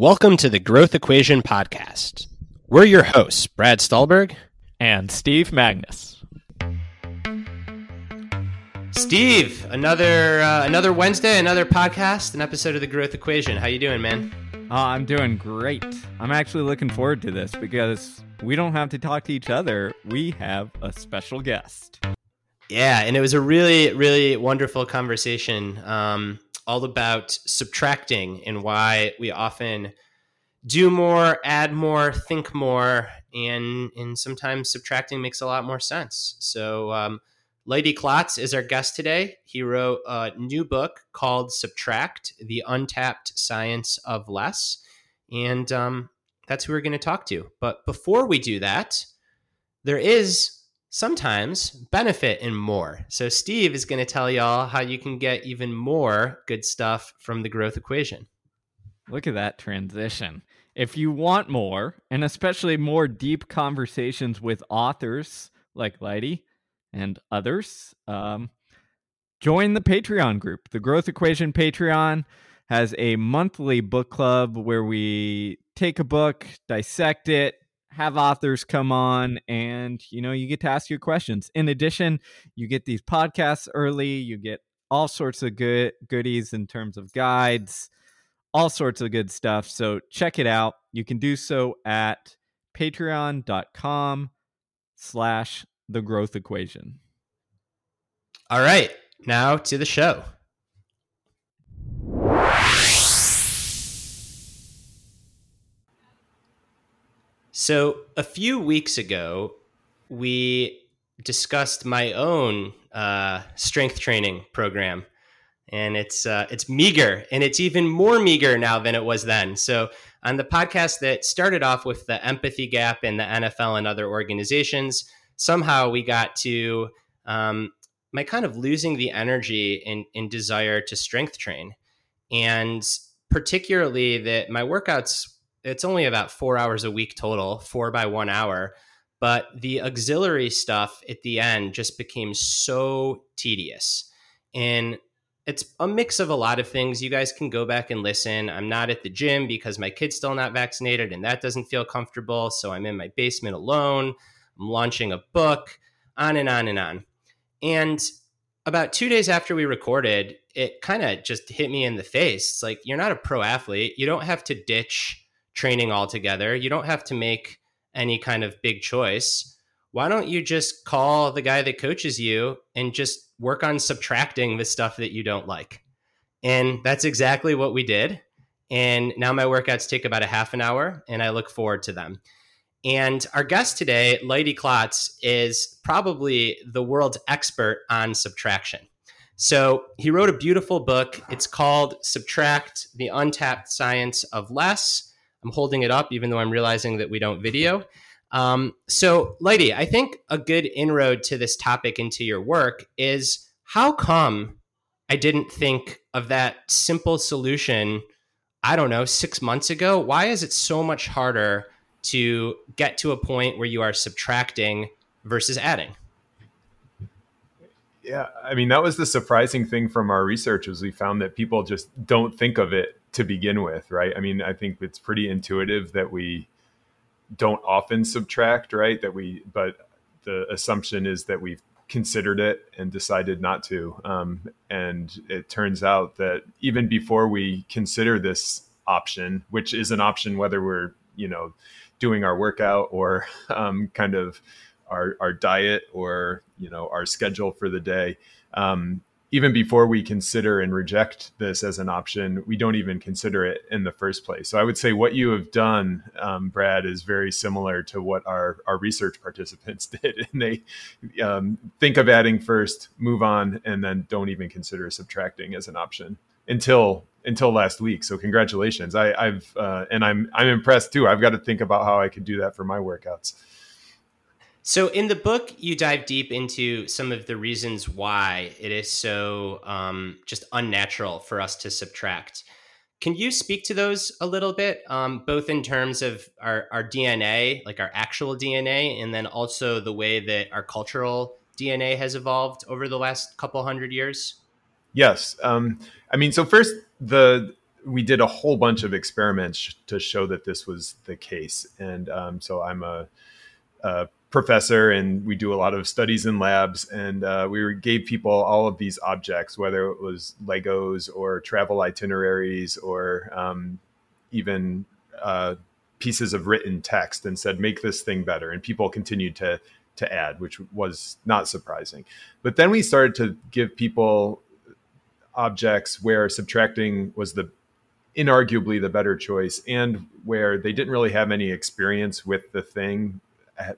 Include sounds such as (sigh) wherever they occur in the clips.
Welcome to the Growth Equation Podcast. We're your hosts, Brad Stulberg and Steve Magness. Steve, another uh, another Wednesday, another podcast, an episode of the Growth Equation. How you doing, man? Uh, I'm doing great. I'm actually looking forward to this because we don't have to talk to each other. We have a special guest. Yeah, and it was a really, really wonderful conversation. Um, all about subtracting and why we often do more, add more, think more, and and sometimes subtracting makes a lot more sense. So, um, Leidy Klotz is our guest today. He wrote a new book called Subtract: The Untapped Science of Less, and um, that's who we're going to talk to. But before we do that, there is sometimes benefit in more. So, Steve is going to tell y'all how you can get even more good stuff from the growth equation. Look at that transition. If you want more, and especially more deep conversations with authors like Leidy and others, um, join the Patreon group. The Growth Equation Patreon has a monthly book club where we take a book, dissect it, have authors come on and you know you get to ask your questions. In addition you get these podcasts early you get all sorts of good goodies in terms of guides all sorts of good stuff. So check it out. You can do so at patreon.com slash the growth equation. All right now to the show So, a few weeks ago, we discussed my own uh, strength training program, and it's uh, it's meager, and it's even more meager now than it was then. So, on the podcast that started off with the empathy gap in the NFL and other organizations, somehow we got to um, my kind of losing the energy and, and desire to strength train, and particularly that my workouts it's only about four hours a week total, four by one hour. But the auxiliary stuff at the end just became so tedious. And it's a mix of a lot of things. You guys can go back and listen. I'm not at the gym because my kid's still not vaccinated and that doesn't feel comfortable. So I'm in my basement alone. I'm launching a book, on and on and on. And about two days after we recorded, it kind of just hit me in the face. It's like, you're not a pro athlete. You don't have to ditch training altogether. You don't have to make any kind of big choice. Why don't you just call the guy that coaches you and just work on subtracting the stuff that you don't like? And that's exactly what we did. And now my workouts take about a half an hour and I look forward to them. And our guest today, Leidy Klotz, is probably the world's expert on subtraction. So he wrote a beautiful book. It's called Subtract the Untapped Science of Less I'm holding it up, even though I'm realizing that we don't video. Um, so, Leidy, I think a good inroad to this topic into your work is how come I didn't think of that simple solution, I don't know, six months ago? Why is it so much harder to get to a point where you are subtracting versus adding? Yeah, I mean that was the surprising thing from our research was we found that people just don't think of it to begin with, right? I mean, I think it's pretty intuitive that we don't often subtract, right? That we, but the assumption is that we've considered it and decided not to. Um, and it turns out that even before we consider this option, which is an option whether we're, you know, doing our workout or (laughs) um, kind of our, our diet or, you know, our schedule for the day, um, even before we consider and reject this as an option, we don't even consider it in the first place. So I would say what you have done, um, Brad, is very similar to what our, our research participants (laughs) did. And they um, think of adding first, move on, and then don't even consider subtracting as an option until until last week. So congratulations. I, have uh, and I'm I'm impressed too. I've got to think about how I could do that for my workouts. So, in the book, you dive deep into some of the reasons why it is so um, just unnatural for us to subtract. Can you speak to those a little bit, um, both in terms of our, our DNA, like our actual DNA, and then also the way that our cultural DNA has evolved over the last couple hundred years? Yes. Um, I mean, so first, the we did a whole bunch of experiments to show that this was the case. And um, so I'm a, a, professor, and we do a lot of studies in labs. And uh, we gave people all of these objects, whether it was Legos or travel itineraries or um, even uh, pieces of written text, and said, "Make this thing better." And people continued to to add, which was not surprising. But then we started to give people objects where subtracting was the inarguably the better choice and where they didn't really have any experience with the thing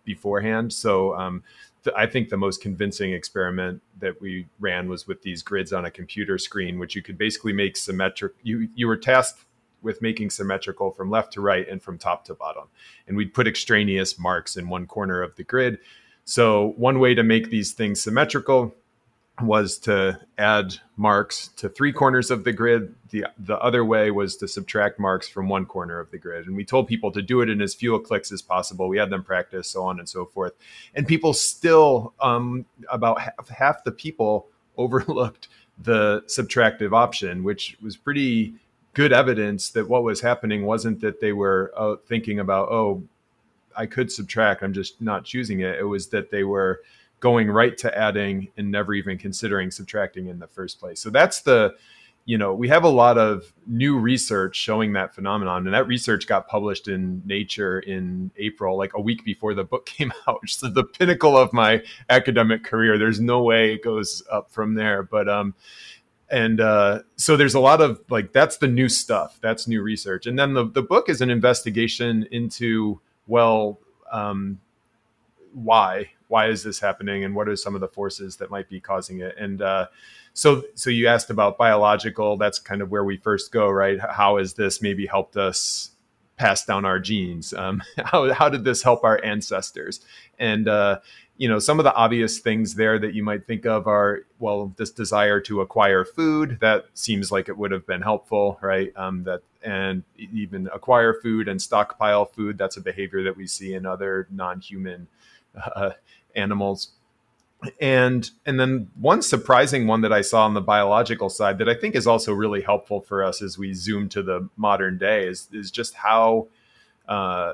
beforehand. So um, th- I think the most convincing experiment that we ran was with these grids on a computer screen, which you could basically make symmetric. You you were tasked with making symmetrical from left to right and from top to bottom, and we'd put extraneous marks in one corner of the grid. So one way to make these things symmetrical was to add marks to three corners of the grid. The the other way was to subtract marks from one corner of the grid. And we told people to do it in as few clicks as possible. We had them practice, so on and so forth. And people still, um, about half, half the people (laughs) overlooked the subtractive option, which was pretty good evidence that what was happening wasn't that they were uh, thinking about, oh, I could subtract, I'm just not choosing it. It was that they were going right to adding and never even considering subtracting in the first place. So that's the, you know, we have a lot of new research showing that phenomenon. And that research got published in Nature in April, like a week before the book (laughs) came out, is the pinnacle of my academic career. There's no way it goes up from there. But, um, and uh, so there's a lot of like that's the new stuff that's new research and then the, the book is an investigation into well um, why why is this happening and what are some of the forces that might be causing it? And uh, so so you asked about biological that's kind of where we first go right? How has this maybe helped us pass down our genes? Um, (laughs) how, how did this help our ancestors? And uh, you know some of the obvious things there that you might think of are well this desire to acquire food that seems like it would have been helpful right? Um, that and even acquire food and stockpile food that's a behavior that we see in other non-human (laughs) uh, animals and and then one surprising one that i saw on the biological side that i think is also really helpful for us as we zoom to the modern day is is just how uh,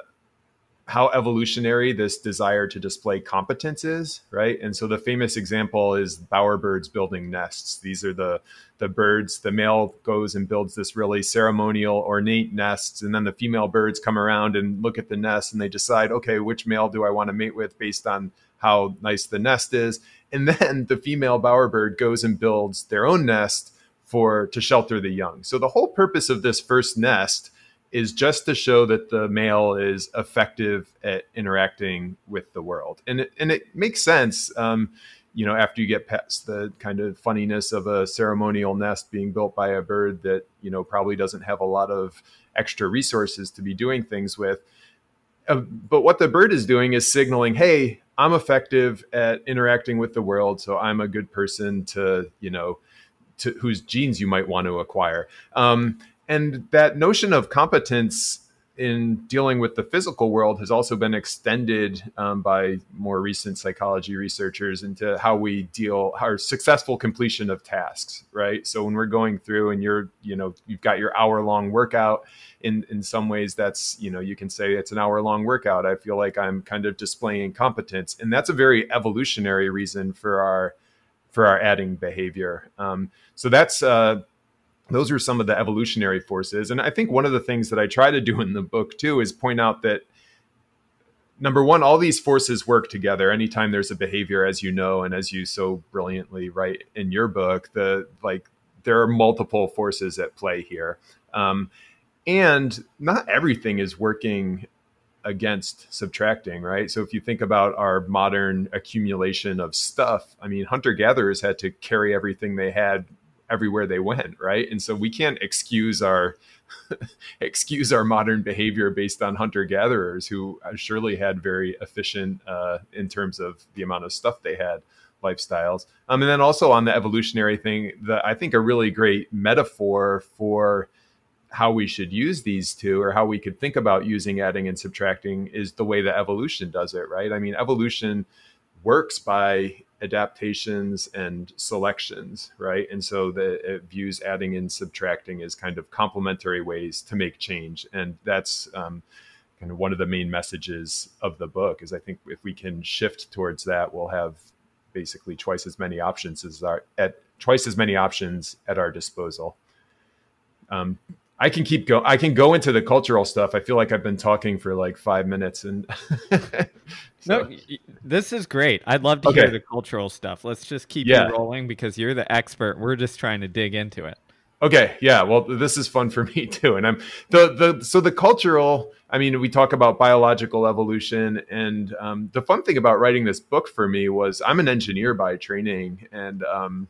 how evolutionary this desire to display competence is, right? And so the famous example is bowerbirds building nests. These are the the birds. The male goes and builds this really ceremonial, ornate nests, and then the female birds come around and look at the nest and they decide, okay, which male do I want to mate with based on how nice the nest is. And then the female bowerbird goes and builds their own nest for to shelter the young. So the whole purpose of this first nest is just to show that the male is effective at interacting with the world, and it, and it makes sense. Um, you know, after you get past the kind of funniness of a ceremonial nest being built by a bird that you know probably doesn't have a lot of extra resources to be doing things with. Uh, but what the bird is doing is signaling, "Hey, I'm effective at interacting with the world, so I'm a good person to you know." To, whose genes you might want to acquire. Um, and that notion of competence in dealing with the physical world has also been extended um, by more recent psychology researchers into how we deal our successful completion of tasks right? So when we're going through and you're you know you've got your hour long workout in in some ways that's you know you can say it's an hour long workout. I feel like i'm kind of displaying competence and that's a very evolutionary reason for our for our adding behavior. Um, so that's uh, those are some of the evolutionary forces. And I think one of the things that I try to do in the book too is point out that number one, all these forces work together. Anytime there's a behavior, as you know, and as you so brilliantly write in your book, the like there are multiple forces at play here. Um, and not everything is working against subtracting, right? So if you think about our modern accumulation of stuff, I mean, hunter gatherers had to carry everything they had everywhere they went, right? And so we can't excuse our (laughs) excuse our modern behavior based on hunter gatherers who surely had very efficient uh, in terms of the amount of stuff they had lifestyles. Um, and then also on the evolutionary thing, that I think a really great metaphor for how we should use these two or how we could think about using adding and subtracting is the way that evolution does it, right? I mean, evolution works by adaptations and selections, right? And so the, it views adding and subtracting as kind of complementary ways to make change, and that's um, kind of one of the main messages of the book. Is I think if we can shift towards that, we'll have basically twice as many options as our at twice as many options at our disposal. Um, I can keep go. I can go into the cultural stuff. I feel like I've been talking for like five minutes, and (laughs) so. no, this is great. I'd love to okay. hear the cultural stuff. Let's just keep yeah. rolling because you're the expert. We're just trying to dig into it. Okay, yeah. Well, this is fun for (laughs) me too, and I'm the the so the cultural. I mean, we talk about biological evolution, and um, the fun thing about writing this book for me was I'm an engineer by training, and um,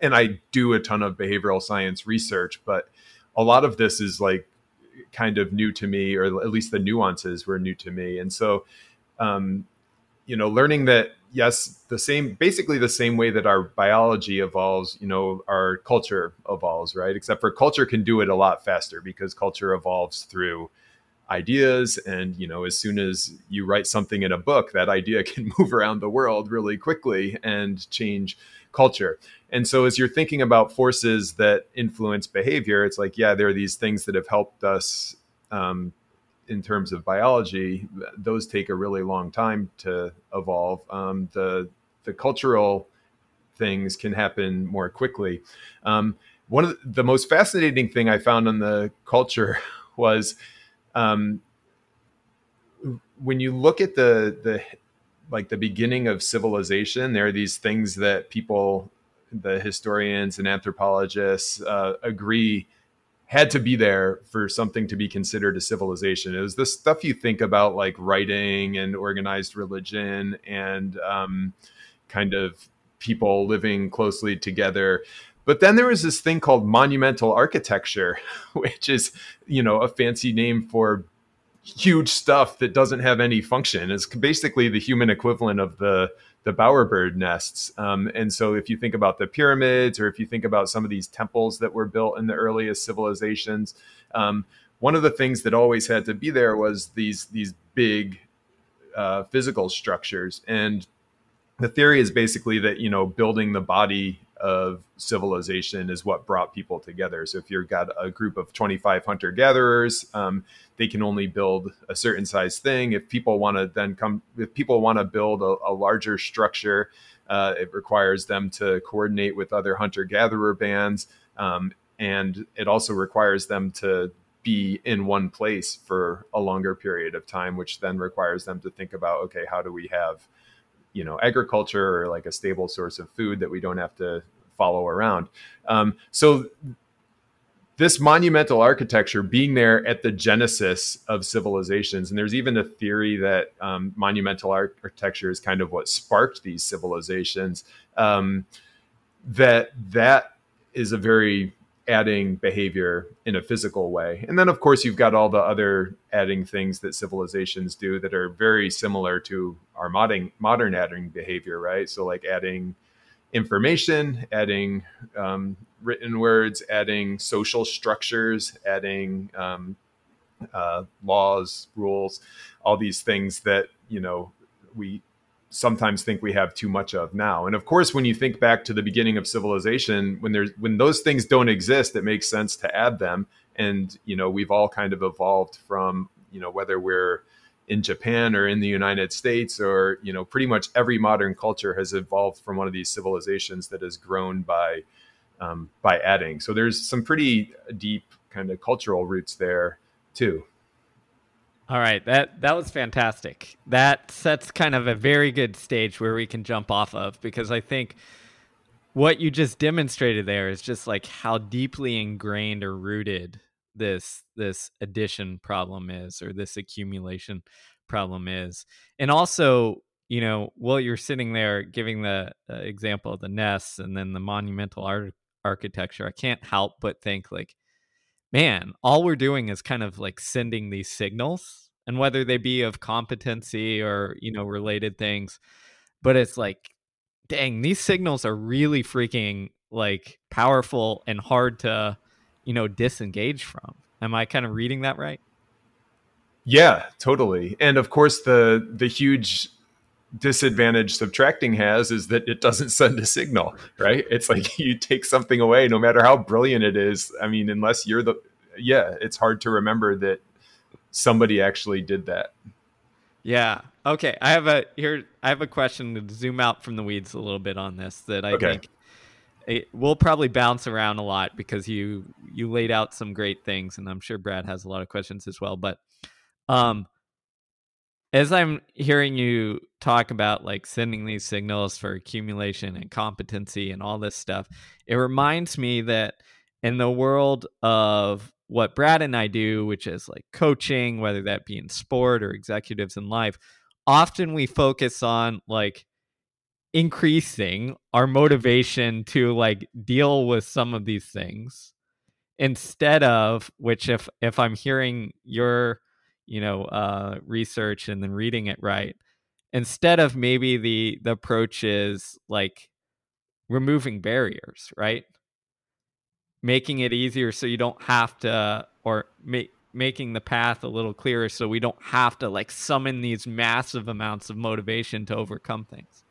and I do a ton of behavioral science research, but a lot of this is like kind of new to me, or at least the nuances were new to me. And so, um, you know, learning that yes, the same, basically the same way that our biology evolves, you know, our culture evolves, right? Except for culture can do it a lot faster because culture evolves through ideas and you know as soon as you write something in a book that idea (laughs) can move around the world really quickly and change culture and so as you're thinking about forces that influence behavior it's like yeah there are these things that have helped us um, in terms of biology those take a really long time to evolve. Um, the the cultural things can happen more quickly. Um, one of the, the most fascinating thing i found on the culture (laughs) was um, when you look at the the like the beginning of civilization, there are these things that people, the historians and anthropologists, uh, agree had to be there for something to be considered a civilization. It was the stuff you think about, like writing and organized religion and um, kind of people living closely together. But then there was this thing called monumental architecture, (laughs) which is, you know, a fancy name for huge stuff that doesn't have any function. It's basically the human equivalent of the the bowerbird nests. Um, and so, if you think about the pyramids, or if you think about some of these temples that were built in the earliest civilizations, um, one of the things that always had to be there was these these big uh, physical structures. And the theory is basically that you know building the body of civilization is what brought people together. So if you've got a group of 25 hunter gatherers, um, they can only build a certain size thing. If people want to then come, if people want to build a, a larger structure, uh, it requires them to coordinate with other hunter gatherer bands. Um, and it also requires them to be in one place for a longer period of time, which then requires them to think about, okay, how do we have you know agriculture or like a stable source of food that we don't have to follow around. Um, so this monumental architecture being there at the genesis of civilizations and there's even a theory that um, monumental architecture is kind of what sparked these civilizations um, that that is a very adding behavior in a physical way. And then, of course, you've got all the other adding things that civilizations do that are very similar to our modern modern adding behavior, right? So, like adding information, adding um, written words, adding social structures, adding um, uh, laws, rules, all these things that you know we sometimes think we have too much of now. And of course, when you think back to the beginning of civilization, when there's when those things don't exist, it makes sense to add them. And you know, we've all kind of evolved from you know whether we're in Japan or in the United States or you know pretty much every modern culture has evolved from one of these civilizations that has grown by um, by adding. So there's some pretty deep kind of cultural roots there too. All right, that that was fantastic. That sets kind of a very good stage where we can jump off of because I think what you just demonstrated there is just like how deeply ingrained or rooted this this addition problem is or this accumulation problem is. And also, you know, while you're sitting there giving the uh, example of the nests and then the monumental art- architecture, I can't help but think like man, all we're doing is kind of like sending these signals and whether they be of competency or, you know, related things. But it's like, dang, these signals are really freaking like powerful and hard to, you know, disengage from. Am I kind of reading that right? Yeah, totally. And of course the the huge disadvantage subtracting has is that it doesn't send a signal, right? It's like (laughs) you take something away, no matter how brilliant it is. I mean, unless you're the, yeah, it's hard to remember that somebody actually did that. Yeah. Okay. I have a here. I have a question to zoom out from the weeds a little bit on this that I okay. think it, we'll probably bounce around a lot because you you laid out some great things, and I'm sure Brad has a lot of questions as well. But um, as I'm hearing you talk about like sending these signals for accumulation and competency and all this stuff, it reminds me that in the world of what Brad and I do, which is like coaching, whether that be in sport or executives in life, often we focus on like increasing our motivation to like deal with some of these things instead of which if if I'm hearing your you know uh research and then reading it right instead of maybe the the approach is like removing barriers right? Making it easier so you don't have to or make making the path a little clearer so we don't have to like summon these massive amounts of motivation to overcome things.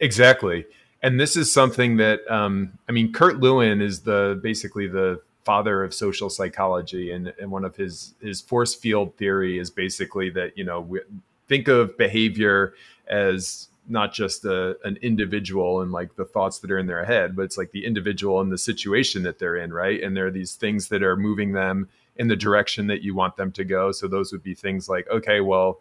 Exactly. And this is something that um, i mean kurt lewin is the basically the father of social psychology and, and one of his his force field theory is basically that you know we, think of behavior as not just a, an individual and like the thoughts that are in their head, but it's like the individual and the situation that they're in, right? And there are these things that are moving them in the direction that you want them to go. So those would be things like, okay, well,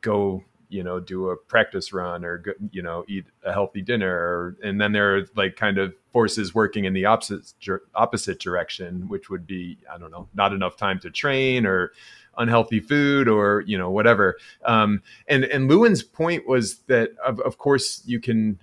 go, you know, do a practice run or, go, you know, eat a healthy dinner. And then there are like kind of forces working in the opposite, opposite direction, which would be, I don't know, not enough time to train or, unhealthy food or you know whatever. Um, and and Lewin's point was that of, of course you can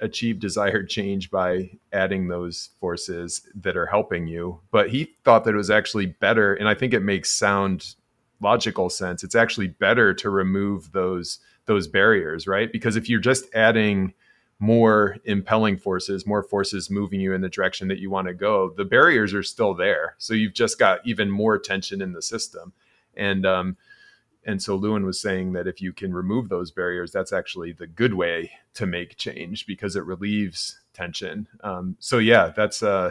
achieve desired change by adding those forces that are helping you. But he thought that it was actually better, and I think it makes sound logical sense. It's actually better to remove those those barriers, right? Because if you're just adding more impelling forces, more forces moving you in the direction that you want to go, the barriers are still there. So you've just got even more tension in the system. And um, and so Lewin was saying that if you can remove those barriers, that's actually the good way to make change because it relieves tension. Um, so yeah, that's uh,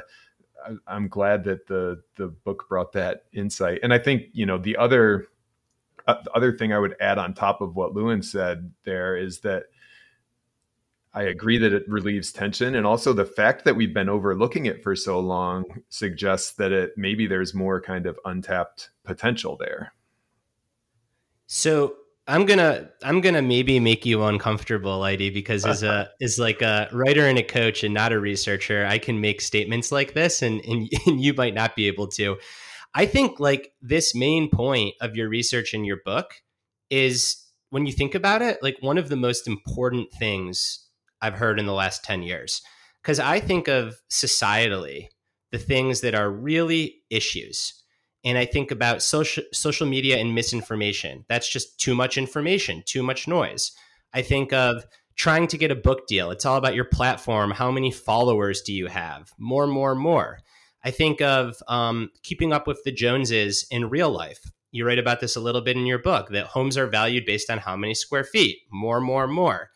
I, am glad that the the book brought that insight. And I think you know the other uh, the other thing I would add on top of what Lewin said there is that I agree that it relieves tension. And also the fact that we've been overlooking it for so long suggests that it maybe there's more kind of untapped potential there. So I'm gonna I'm gonna maybe make you uncomfortable, Leidy, because as a (laughs) as like a writer and a coach and not a researcher, I can make statements like this and, and, (laughs) and you might not be able to. I think like this main point of your research in your book is when you think about it, like one of the most important things I've heard in the last 10 years. Because I think of societally the things that are really issues. And I think about social social media and misinformation. That's just too much information, too much noise. I think of trying to get a book deal. It's all about your platform. How many followers do you have? More, more, more. I think of um, keeping up with the Joneses in real life. You write about this a little bit in your book that homes are valued based on how many square feet. More, more, more.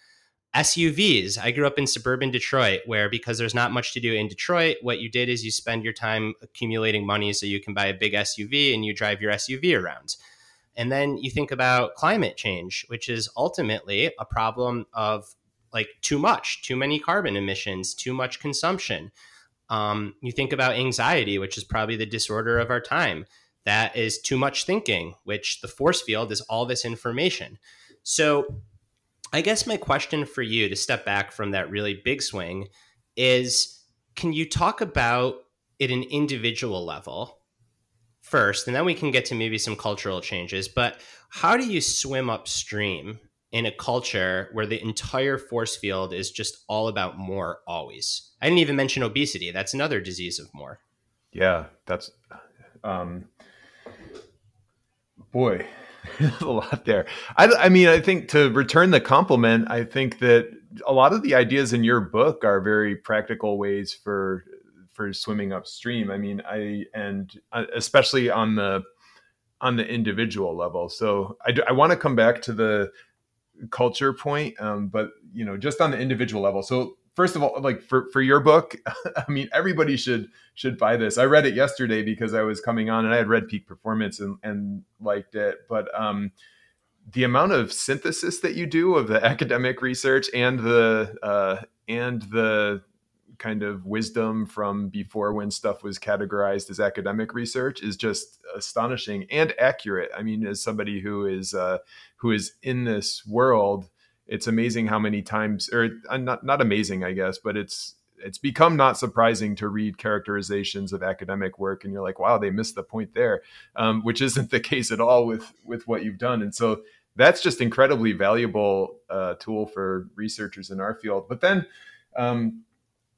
SUVs. I grew up in suburban Detroit, where because there's not much to do in Detroit, what you did is you spend your time accumulating money so you can buy a big SUV and you drive your SUV around. And then you think about climate change, which is ultimately a problem of like too much, too many carbon emissions, too much consumption. Um, you think about anxiety, which is probably the disorder of our time. That is too much thinking, which the force field is all this information. So I guess my question for you to step back from that really big swing is can you talk about at an individual level first, and then we can get to maybe some cultural changes, but how do you swim upstream in a culture where the entire force field is just all about more always? I didn't even mention obesity. That's another disease of more. Yeah, that's um boy, (laughs) a lot there. I, I mean, I think to return the compliment, I think that a lot of the ideas in your book are very practical ways for for swimming upstream. I mean, I and uh, especially on the on the individual level. So I, I want to come back to the culture point, um, but you know, just on the individual level. So first of all, like for for your book, (laughs) I mean, everybody should should buy this. I read it yesterday because I was coming on and I had read Peak Performance and and liked it, but um, the amount of synthesis that you do of the (laughs) academic research and the uh, and the kind of wisdom from before when stuff was categorized as academic research is just astonishing and accurate. I mean, as somebody who is uh, who is in this world, it's amazing how many times, or uh, not not amazing, I guess, but it's it's become not surprising to read characterizations of academic work and you're like wow they missed the point there um, which (laughs) isn't the case at all with with what you've done and so that's just incredibly valuable uh, tool for researchers in our field but then um,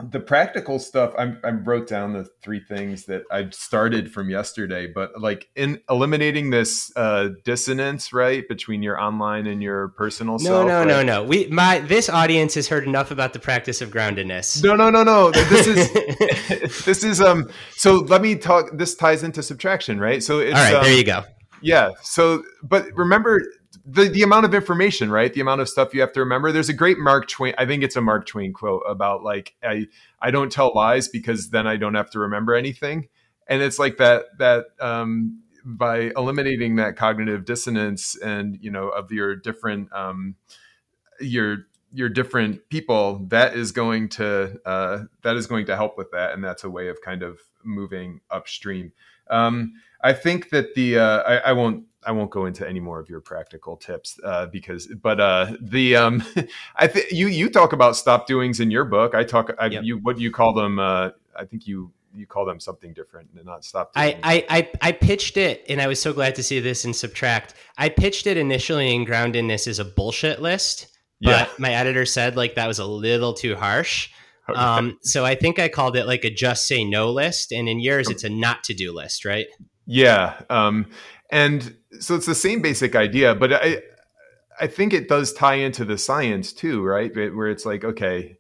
the practical stuff I'm, i wrote down the three things that i started from yesterday but like in eliminating this uh, dissonance right between your online and your personal no, self no right? no. No we my this audience has heard enough about the practice of groundedness. No no no no. This is (laughs) this is um so let me talk this ties into subtraction right? So it's all right um, there you go. yeah so but remember the the amount of information, right? The amount of stuff you have to remember. There's a great Mark Twain. I think it's a Mark Twain quote about like I I don't tell lies because then I don't have to remember anything. And it's like that that um, by eliminating that cognitive dissonance and you know of your different um, your your different people that is going to uh, that is going to help with that and that's a way of kind of moving upstream um, i think that the uh, I, I won't I won't go into any more of your practical tips uh, because, but uh, the um, (laughs) I think you you talk about stop doings in your book. I talk I, yep. you what do you call them. Uh, I think you you call them something different and not stop. I, I, I I pitched it, and I was so glad to see this in Subtract. I pitched it initially in Groundedness as a bullshit list, but yeah. my editor said like that was a little too harsh. Okay. Um, so I think I called it like a just say no list, and in yours it's a not to do list, right? Yeah. Um, and so it's the same basic idea, but I I think it does tie into the science too, right? Where it's like, okay,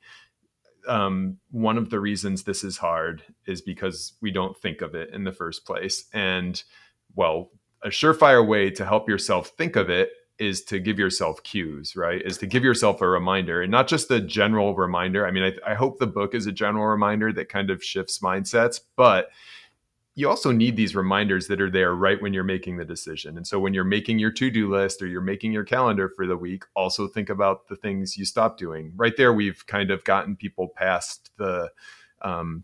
um, one of the reasons this is hard is because we don't think of it in the first place. And well, a surefire way to help yourself think of it is to give yourself cues, right? Is to give yourself a reminder and not just a general reminder. I mean, I, I hope the book is a general reminder that kind of shifts mindsets, but you also need these reminders that are there right when you're making the decision. And so when you're making your to-do list or you're making your calendar for the week, also think about the things you stop doing. Right there, we've kind of gotten people past the um,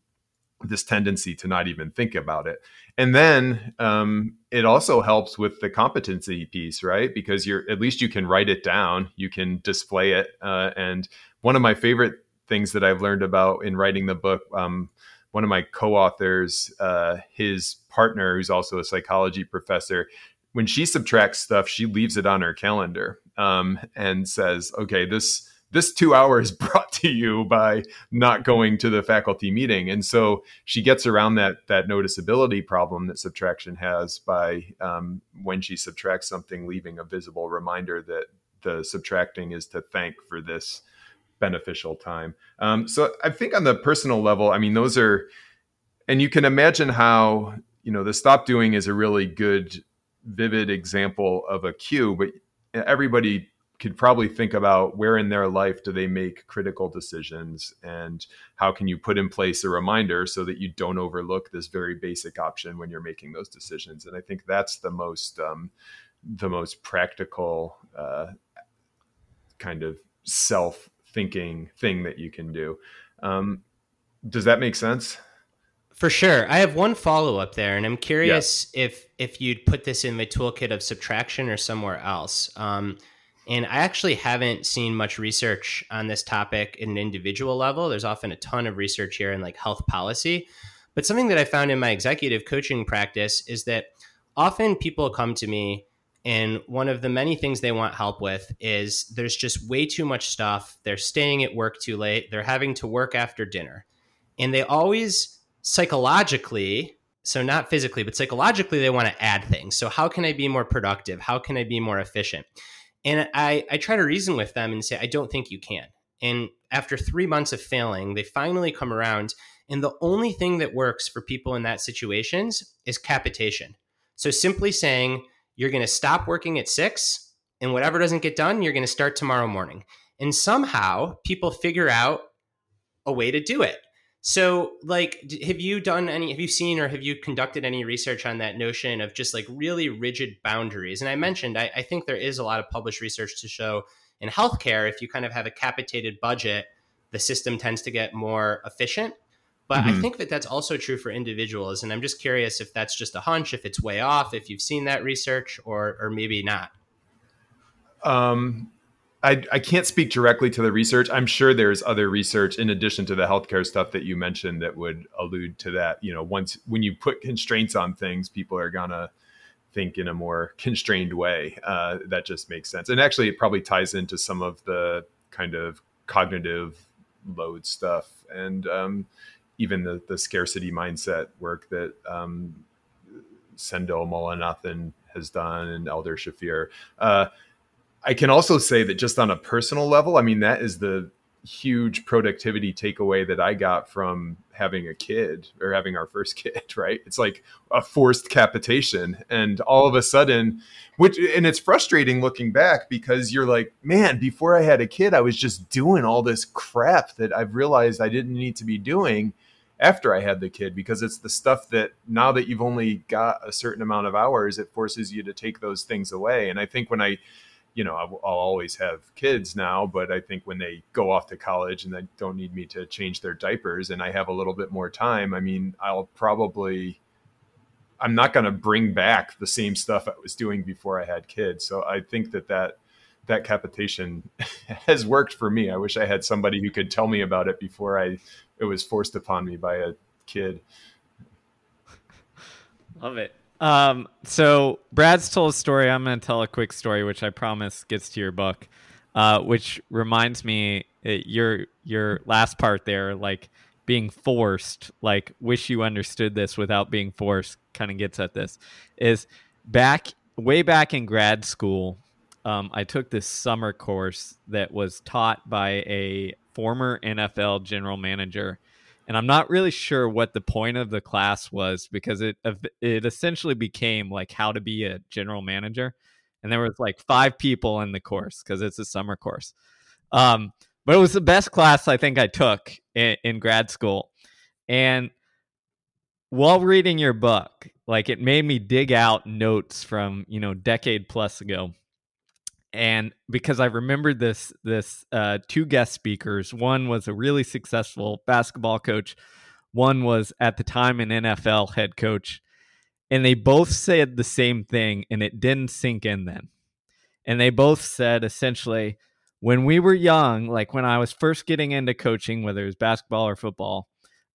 this tendency to not even think about it. And then um, it also helps with the competency piece, right? Because you're at least you can write it down, you can display it. Uh, and one of my favorite things that I've learned about in writing the book. Um, one of my co-authors, uh, his partner, who's also a psychology professor, when she subtracts stuff, she leaves it on her calendar um, and says, "Okay, this." This two hours (laughs) brought to you by not going to the faculty meeting, and so she gets around that that noticeability problem that subtraction has by um, when she subtracts something, leaving a visible reminder that the subtracting is to thank for this beneficial time. Um, so I think on the personal level, I mean, those are, and you can imagine how, you know, the stop doing is a really good, vivid example of a cue, but everybody could probably think about where in their life do they make critical decisions and how can you put in place a reminder so that you don't overlook this very basic option when you're making those decisions and i think that's the most um, the most practical uh, kind of self thinking thing that you can do. Um, does that make sense? For sure. I have one follow up there, and I'm curious yeah. if if you'd put this in the toolkit of subtraction or somewhere else. Um, and I actually haven't seen much research on this topic in an individual level. There's often a ton of research here in like health policy. But something that I found in my executive coaching practice is that often people come to me and one of the many things they want help with is there's just way too much stuff. They're staying at work too late. They're having to work after dinner. And they always psychologically, so not physically, but psychologically, they want to add things. So, how can I be more productive? How can I be more efficient? And I, I try to reason with them and say, I don't think you can. And after three months of failing, they finally come around. And the only thing that works for people in that situations is capitation. So simply saying, you're going to stop working at six and whatever doesn't get done, you're going to start tomorrow morning. And somehow people figure out a way to do it. So, like, have you done any, have you seen or have you conducted any research on that notion of just like really rigid boundaries? And I mentioned, I, I think there is a lot of published research to show in healthcare, if you kind of have a capitated budget, the system tends to get more efficient. But mm-hmm. I think that that's also true for individuals. And I'm just curious if that's just a hunch, if it's way off, if you've seen that research, or or maybe not. Um, I, I can't speak directly to the research. I'm sure there's other research in addition to the healthcare stuff that you mentioned that would allude to that. You know, once when you put constraints on things, people are gonna think in a more constrained way. Uh, that just makes sense. And actually, it probably ties into some of the kind of cognitive load stuff and um, even the, the scarcity mindset work that um, Sendhil Mullainathan has done and Eldar Shafir. Uh, I can also say that just on a personal level, I mean, that is the huge productivity takeaway that I got from having a kid or having our first (laughs) kid, right? It's like a forced capitation. And all of a sudden, which, and it's frustrating looking back because you're like, man, before I had a kid, I was just doing all this crap that I've realized I didn't need to be doing after I had the kid because it's the stuff that now that you've only got a certain amount of hours, it forces you to take those things away. And I think when I, you know, I'll, always have kids now, but I think when they go off to college and they don't need me to change their diapers and I have a little bit more time, I mean, I'll probably, I'm not going to bring back the same stuff I was doing before I had kids. So I think that that, that capitation (laughs) has worked for me. I wish I had somebody who could tell me about it before I, it was forced upon me by a kid. Love it. Um, so Brad's told a story. I'm going to tell a quick story, which I promise gets to your book. Uh, which reminds me, uh, your your last part there, like being forced, like wish you understood this without being forced, kind of gets at this. Is back way back in grad school, um, I took this summer course that was taught by a former NFL general manager. And I'm not really sure what the point of the class was because it it essentially became like how to be a general manager, and there was like five people in the course because it's a summer course. Um, but it was the best class I think I took in, in grad school, and while reading your book, like it made me dig out notes from you know decade plus ago and because I remembered this this uh, two guest speakers. One was a really successful basketball coach. One was at the time an NFL head coach, and they both said the same thing, and it didn't sink in then. And they both said essentially, when we were young, like when I was first getting into coaching, whether it was basketball or football,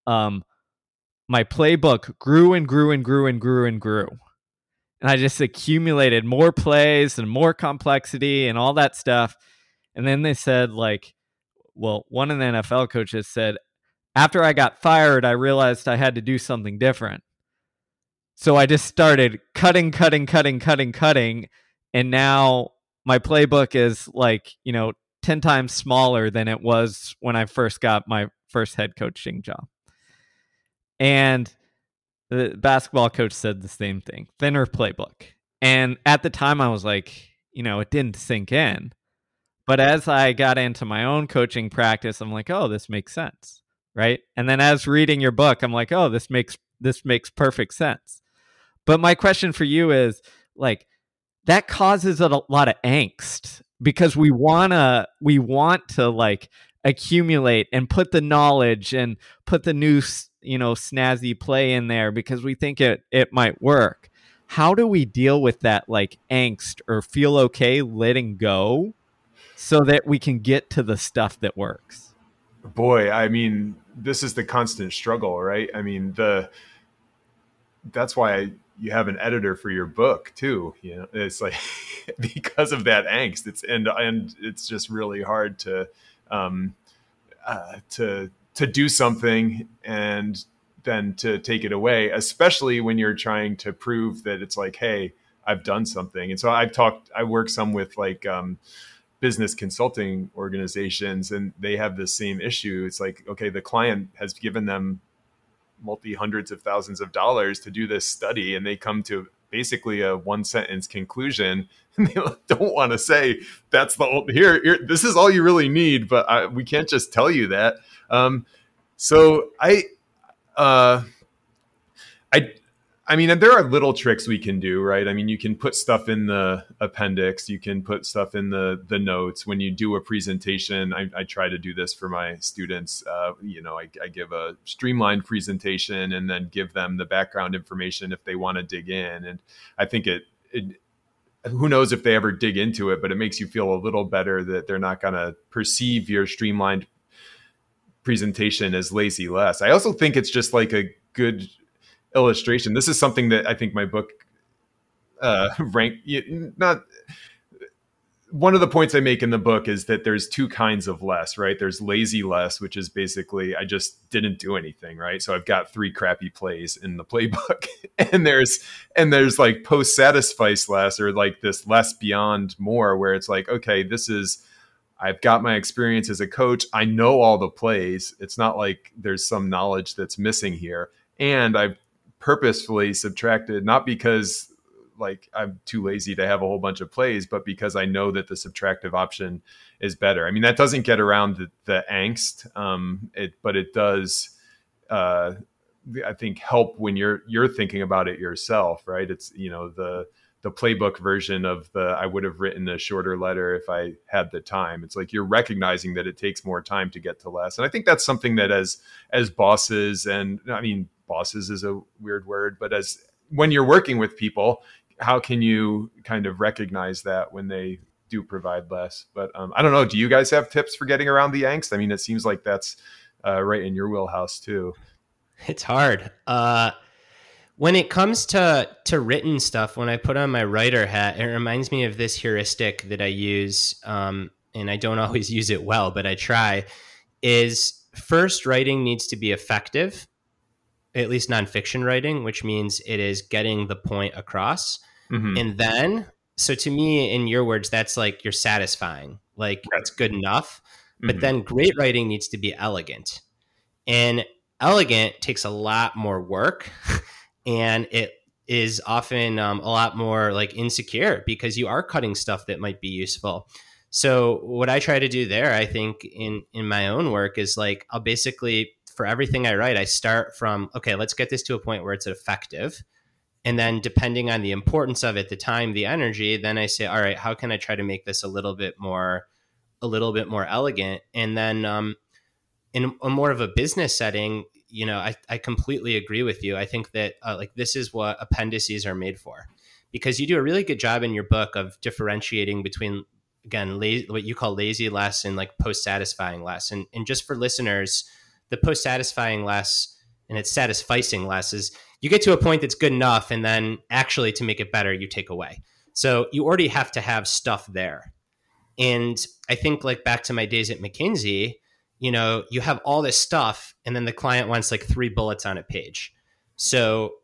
um, my playbook grew and grew and grew and grew and grew and I just accumulated more plays and more complexity and all that stuff. And then they said, like, well, one of the NFL coaches said, after I got fired, I realized I had to do something different. So I just started cutting, cutting, cutting, cutting, cutting. And now my playbook is like, you know, 10 times smaller than it was when I first got my first head coaching job. And the basketball coach said the same thing thinner playbook. And at the time, I was like, you know, it didn't sink in. But as I got into my own coaching practice, I'm like, oh, this makes sense. Right. And then as reading your book, I'm like, oh, this makes this makes perfect sense. But my question for you is like that causes a lot of angst because we wanna we want to like accumulate and put the knowledge and put the new you know snazzy play in there because we think it it might work. How do we deal with that like angst or feel okay letting go so that we can get to the stuff that works? Boy i mean this is the constant struggle right? I mean the that's why you have an editor for your book too you know? It's like (laughs) because of that angst it's and and it's just really hard to um uh, to to do something and then to take it away, especially when you're trying to prove that it's like, hey, I've done something. And so I've talked, I work some with like um, business consulting organizations, and they have the same issue. It's like, okay, the client has given them multi hundreds of thousands of dollars to do this study, and they come to basically a one sentence conclusion (laughs) and they don't want to say that's the here, here this is all you really need but I, we can't just tell you that um, so i uh, i I mean, there are little tricks we can do, right? I mean, you can put stuff in the appendix, you can put stuff in the the notes. When you do a presentation, I, I try to do this for my students. Uh, you know, I, I, give a streamlined presentation and then give them the background information if they want to dig in. And I think it, it who knows if they ever dig into it, but it makes you feel a little better that they're not going to perceive your streamlined presentation as lazy less. I also think it's just like a good illustration. This is something that I think my book uh, (laughs) rank not one of the points I make in the book is that there's two kinds of less, right? There's lazy less, which is basically I just didn't do anything, right? So I've got three crappy plays in the playbook. (laughs) and there's and there's like post satisfice less or like this less beyond more where it's like, okay, this is I've got my experience as a coach. I know all the plays. It's not like there's some knowledge that's missing here. And I've purposefully subtracted, not because like I'm too lazy to have a whole bunch of plays, but because I know that the subtractive option is better. I mean, that doesn't get around the, the angst, um, it, but it does, uh, I think, help when you're you're thinking about it yourself, right? It's you know the the playbook version of the I would have written a shorter letter if I had the time. It's like you're recognizing that it takes more time to get to less, and I think that's something that as as bosses and I mean bosses is a weird word, but as when you're working with people, how can you kind of recognize that when they do provide less? But um, I don't know. Do you guys have tips for getting around the angst? I mean, it seems like that's uh, right in your wheelhouse too. It's hard. Uh, when it comes to to written stuff, when I put on my writer hat, it reminds me of this heuristic that I use, um, and I don't (laughs) always use it well, but I try. Is first writing needs to be effective at least nonfiction writing, which means it is getting the point across. Mm-hmm. And then, so to me, in your words, that's like you're satisficing, like right. it's good enough. But mm-hmm. then great writing needs to be elegant. And elegant takes a lot more work (laughs) and it is often um, a lot more like insecure because you are cutting stuff that might be useful. So what I try to do there, I think in in my own work is like I'll basically for everything I write, I start from, okay, let's get this to a point where it's effective. And then depending on the importance of it, the time, the energy, then I say, all right, how can I try to make this a little bit more, a little bit more elegant? And then um, in a more of a business setting, you know, I, I completely agree with you. I think that uh, like this is what appendices are made for because you do a really good job in your book of differentiating between again la- what you call lazy less and like post satisficing less. And, and just for listeners the post satisficing less and it's satisficing less is you get to a point that's good enough and then actually to make it better you take away. So you already have to have stuff there. And i think like back to my days at mckinsey you know you have all this stuff and then the client wants like three bullets on a page so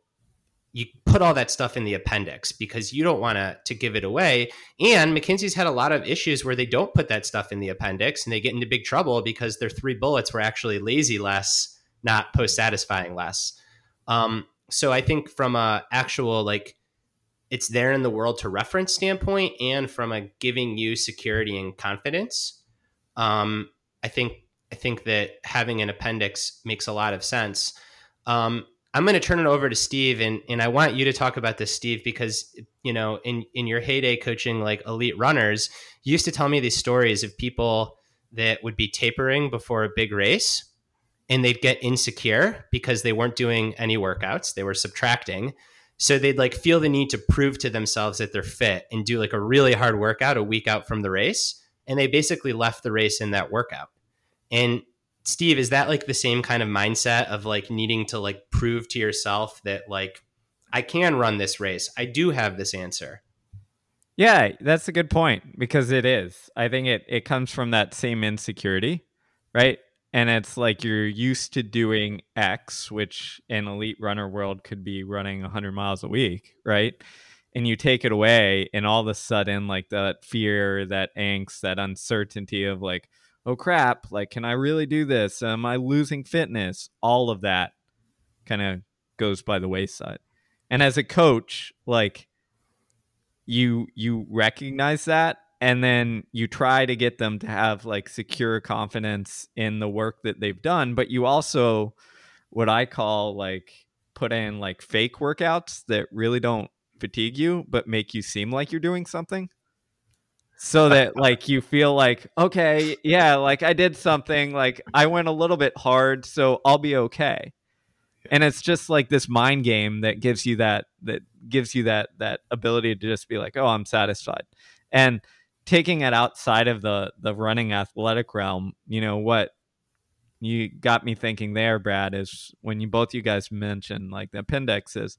you put all that stuff in the appendix because you don't want to to give it away. And McKinsey's had a lot of issues where they don't put that stuff in the appendix and they get into big trouble because their three bullets were actually lazy less, not post satisficing less. Um, so I think from a actual like it's there in the world to reference standpoint and from a giving you security and confidence, um, I think I think that having an appendix makes a lot of sense. Um, I'm going to turn it over to Steve, and and I want you to talk about this, Steve, because you know in in your heyday coaching like elite runners, you used to tell me these stories of people that would be tapering before a big race, and they'd get insecure because they weren't doing any workouts; they were subtracting. So they'd like feel the need to prove to themselves that they're fit and do like a really hard workout a week out from the race, and they basically left the race in that workout. And Steve, is that like the same kind of mindset of like needing to like prove to yourself that like I can run this race. I do have this answer. Yeah, that's a good point because it is. I think it it comes from that same insecurity, right? And it's like you're used to doing X, which in elite runner world could be running 100 miles a week, right? And you take it away, and all of a sudden, like that fear, that angst, that uncertainty of like, oh crap, like, can I really do this? Am I losing fitness? All of that kind of goes by the wayside. And as a coach, like you you recognize that and then you try to get them to have like secure confidence in the work that they've done, but you also what I call like put in like fake workouts that really don't fatigue you but make you seem like you're doing something so that like you feel like okay yeah like i did something like i went a little bit hard so i'll be okay. And it's just like this mind game that gives you that that gives you that that ability to just be like oh i'm satisfied. And taking it outside of the the running athletic realm you know what you got me thinking there brad is when you both you guys mentioned like the appendixes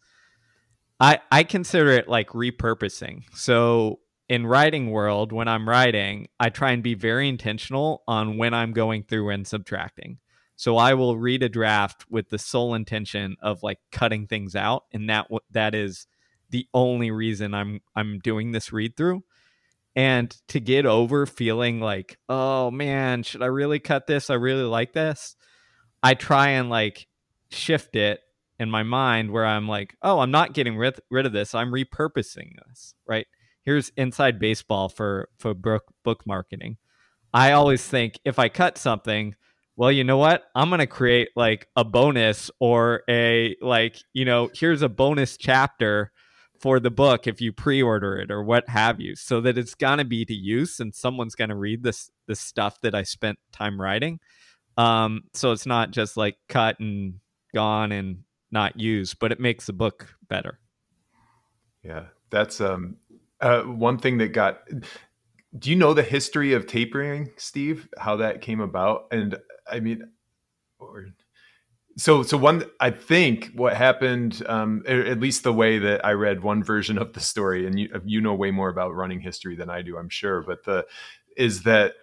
i i consider it like repurposing. So in writing world when i'm writing i try and be very intentional on when i'm going through and subtracting. So i will read a draft with the sole intention of like cutting things out and that that is the only reason i'm i'm doing this read through and to get over feeling like oh man should i really cut this? I really like this. I try and like shift it in my mind where i'm like oh i'm not getting rid, rid of this. I'm repurposing this right here's inside baseball for for book book marketing. I always think if I cut something, well, you know what? I'm going to create like a bonus or a like, you know, here's a bonus chapter for the book if you pre-order it or what have you so that it's going to be to use and someone's going to read this this stuff that I spent time writing. Um so it's not just like cut and gone and not used, but it makes the book better. Yeah. That's um uh, one thing that got do you know the history of tapering steve? How that came about? And i mean or, so so one i think what happened um, at least the way that i read one version of the story and you you know way more about running history than i do i'm sure but the is that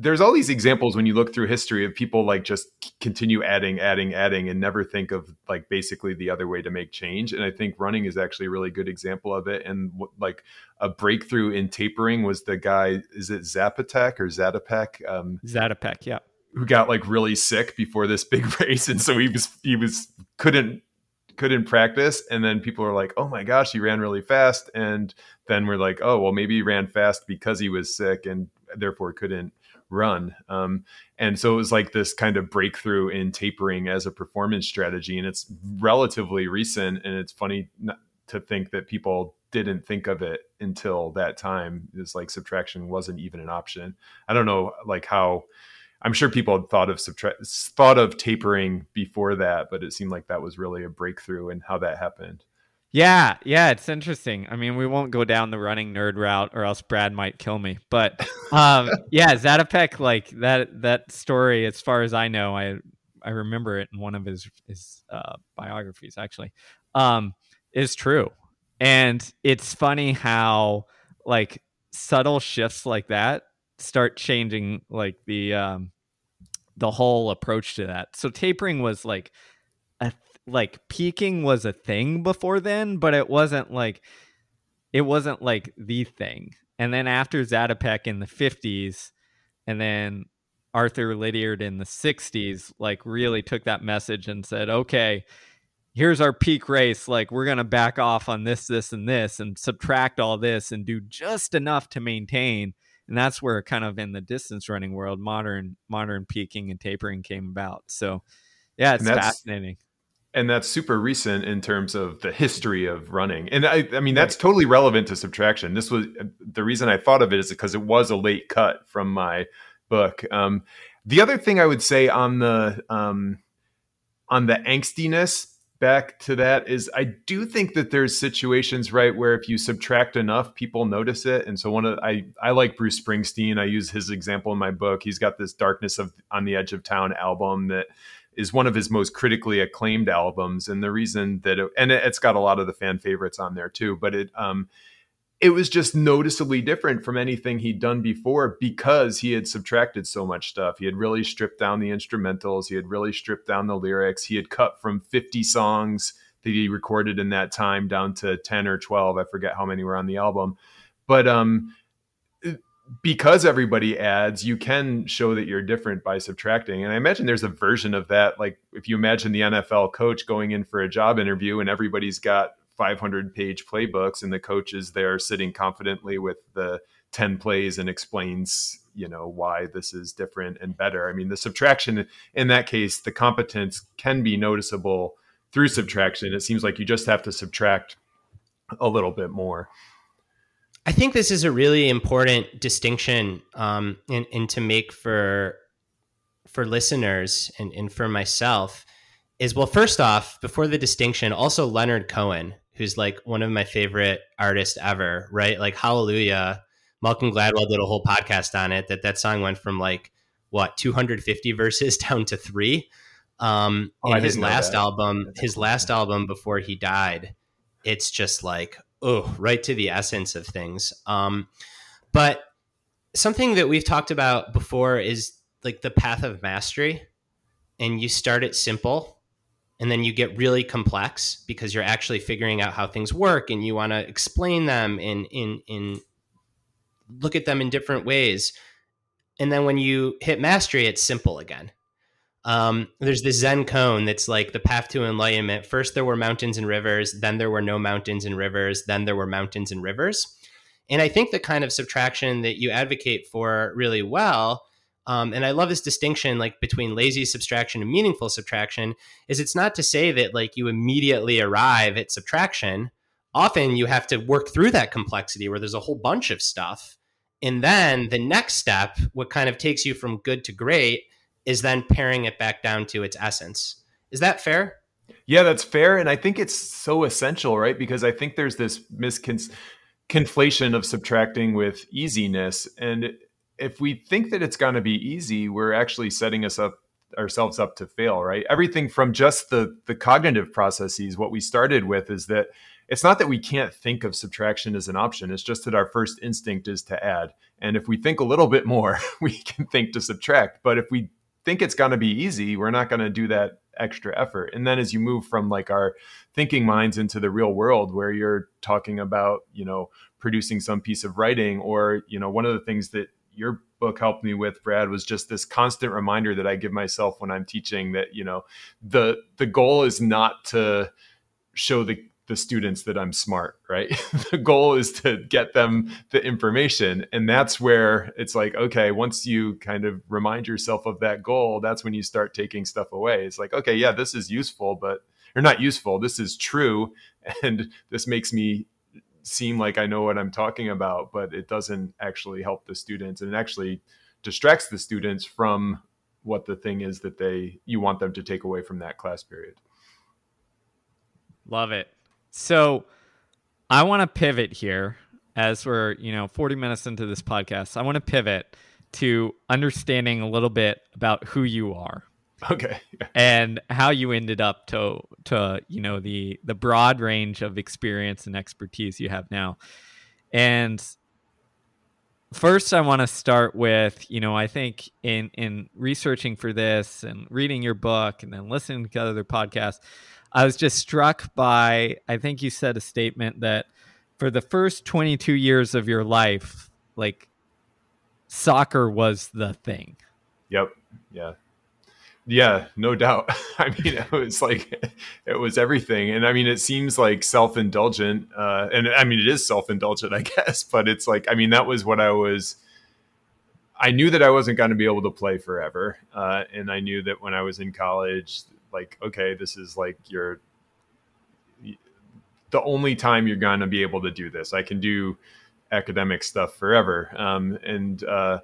there's all these examples when you look through history of people like just continue adding adding adding and never think of like basically the other way to make change and i think running is actually a really good example of it and like a breakthrough in tapering was the guy is it zapotec or zatopek um zatopek yeah. who got like really sick before this big (laughs) race and so he was he was couldn't couldn't practice and then people are like oh my gosh he ran really fast and then we're like oh well maybe he ran fast because he was sick and therefore couldn't run. Um, and so it was like this kind of breakthrough in tapering as a performance strategy. And it's relatively recent. And it's funny to think that people didn't think of it until that time. It's like subtraction wasn't even an option. I don't know, like how. I'm sure people had thought of subtract thought of tapering before that, but it seemed like that was really a breakthrough in how that happened. Yeah, yeah, it's interesting. I mean, we won't go down the running nerd route, or else Brad might kill me. But um, (laughs) yeah, Zatopek, like that that story, as far as I know, I I remember it in one of his his uh, biographies, actually, um, is true. And it's funny how like subtle shifts like that start changing like the um, the whole approach to that. So tapering was like like peaking was a thing before then, but it wasn't like it wasn't like the thing. And then after Zatopek in the 50s and then Arthur Lydiard in the 60s like really took that message and said, "Okay, here's our peak race. Like we're going to back off on this this and this and subtract all this and do just enough to maintain." And that's where kind of in the distance running world modern modern peaking and tapering came about. So, yeah, it's fascinating and that's super recent in terms of the history of running. And i, I mean that's right. totally relevant to subtraction. This was the reason i thought of it is because it was a late cut from my book. Um, the other thing i would say on the um, on the angstiness back to that is i do think that there's situations right where if you subtract enough people notice it. And so one of i i like bruce springsteen. I use his example in my book. He's got this darkness of on the edge of town album that is one of his most critically acclaimed albums, and the reason that it, and it's got a lot of the fan favorites on there too, but it um it was just noticeably different from anything he'd done before because he had subtracted so much stuff. He had really stripped down the instrumentals, he had really stripped down the lyrics, he had cut from 50 songs that he recorded in that time down to 10 or 12. I forget how many were on the album. But um because everybody adds, you can show that you're different by subtracting. And I imagine there's a version of that. Like if you imagine the NFL coach going in for a job interview and everybody's got 500 page playbooks and the coach is there sitting confidently with the 10 plays and explains you know why this is different and better i mean the subtraction in that case the competence can be noticeable through subtraction it seems like you just have to subtract a little bit more i think this is a really important distinction um, and, and to make for for listeners and, and for myself is well first off before the distinction also leonard cohen who's like one of my favorite artists ever right like hallelujah Malcolm Gladwell did a whole podcast on it. That that song went from like what 250 verses (laughs) down to three. Um, oh, in his last album, That's his cool. last album before he died, it's just like oh, right to the essence of things. Um, but something that we've talked about before is like the path of mastery, and you start it simple. And then you get really complex because you're actually figuring out how things work, and you want to explain them in in in look at them in different ways. And then when you hit mastery, it's simple again. Um, there's this Zen koan that's like the path to enlightenment. First, there were mountains and rivers, then there were no mountains and rivers, then there were mountains and rivers. And I think the kind of subtraction that you advocate for really well, um, and I love this distinction like between lazy subtraction and meaningful subtraction, is it's not to say that like you immediately arrive at subtraction. Often you have to work through that complexity where there's a whole bunch of stuff and then the next step, what kind of takes you from good to great, is then paring it back down to its essence. Is that fair? Yeah, that's fair. And I think it's so essential, right? Because I think there's this misconflation of subtracting with easiness. And if we think that it's going to be easy, we're actually setting us up ourselves up to fail, right? Everything from just the the cognitive processes, what we started with is that it's not that we can't think of subtraction as an option. It's just that our first instinct is to add. And if we think a little bit more, (laughs) we can think to subtract. But if we think it's going to be easy, we're not going to do that extra effort. And then as you move from like our thinking minds into the real world where you're talking about, you know, producing some piece of writing or, you know, one of the things that your book helped me with brad was just this constant reminder that i give myself when i'm teaching that you know the the goal is not to show the the students that I'm smart, right? (laughs) the goal is to get them the information. And that's where it's like, okay, once you kind of remind yourself of that goal, that's when you start taking stuff away. It's like, okay, yeah, this is useful, but or not useful. This is true. (laughs) And this makes me seem like I know what I'm talking about, but it doesn't actually help the students and it actually distracts the students from what the thing is that they you want them to take away from that class period. Love it. So I want to pivot here as we're, you know, 40 minutes into this podcast. I want to pivot to understanding a little bit about who you are. Okay. and how you ended up to to, you know, the the broad range of experience and expertise you have now. And first I want to start with, you know, I think in in researching for this and reading your book and then listening to other podcasts, I was just struck by, I think you said a statement that for the first 22 years of your life, like soccer was the thing. Yep. Yeah. Yeah, no doubt. (laughs) I mean, it was like it was everything, and I mean, it seems like self-indulgent, uh, and I mean, it is self-indulgent, (laughs) I guess. But it's like, I mean, that was what I was. I knew that I wasn't going to be able to play forever, uh, and I knew that when I was in college, like okay this is like your the only time you're going to be able to do this. I can do academic stuff forever. Um, and uh,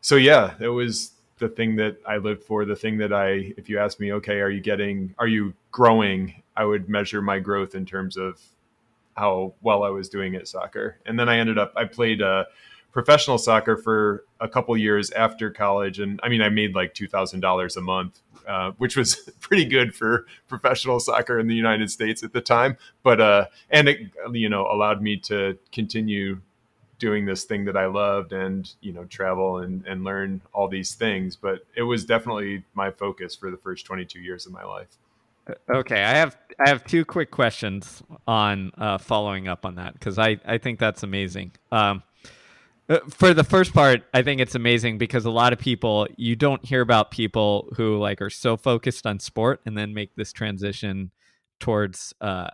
so yeah it was the thing that i lived for the thing that i if you ask me okay are you getting are you growing? I would measure my growth in terms of how well i was doing at soccer. And then i ended up i played uh, professional soccer for a couple years after college. And i mean i made like $2000 a month uh, which was (laughs) pretty good for professional soccer in the united states at the time. But uh, and it you know allowed me to continue doing this thing that i loved and you know travel and, and learn all these things. But it was definitely my focus for the first 22 years of my life. Uh, okay. I have i have two quick questions on uh, following up on that because i i think that's amazing. Um, for the first part, I think it's amazing because a lot of people you don't hear about people who like are so focused on sport and then make this transition towards uh,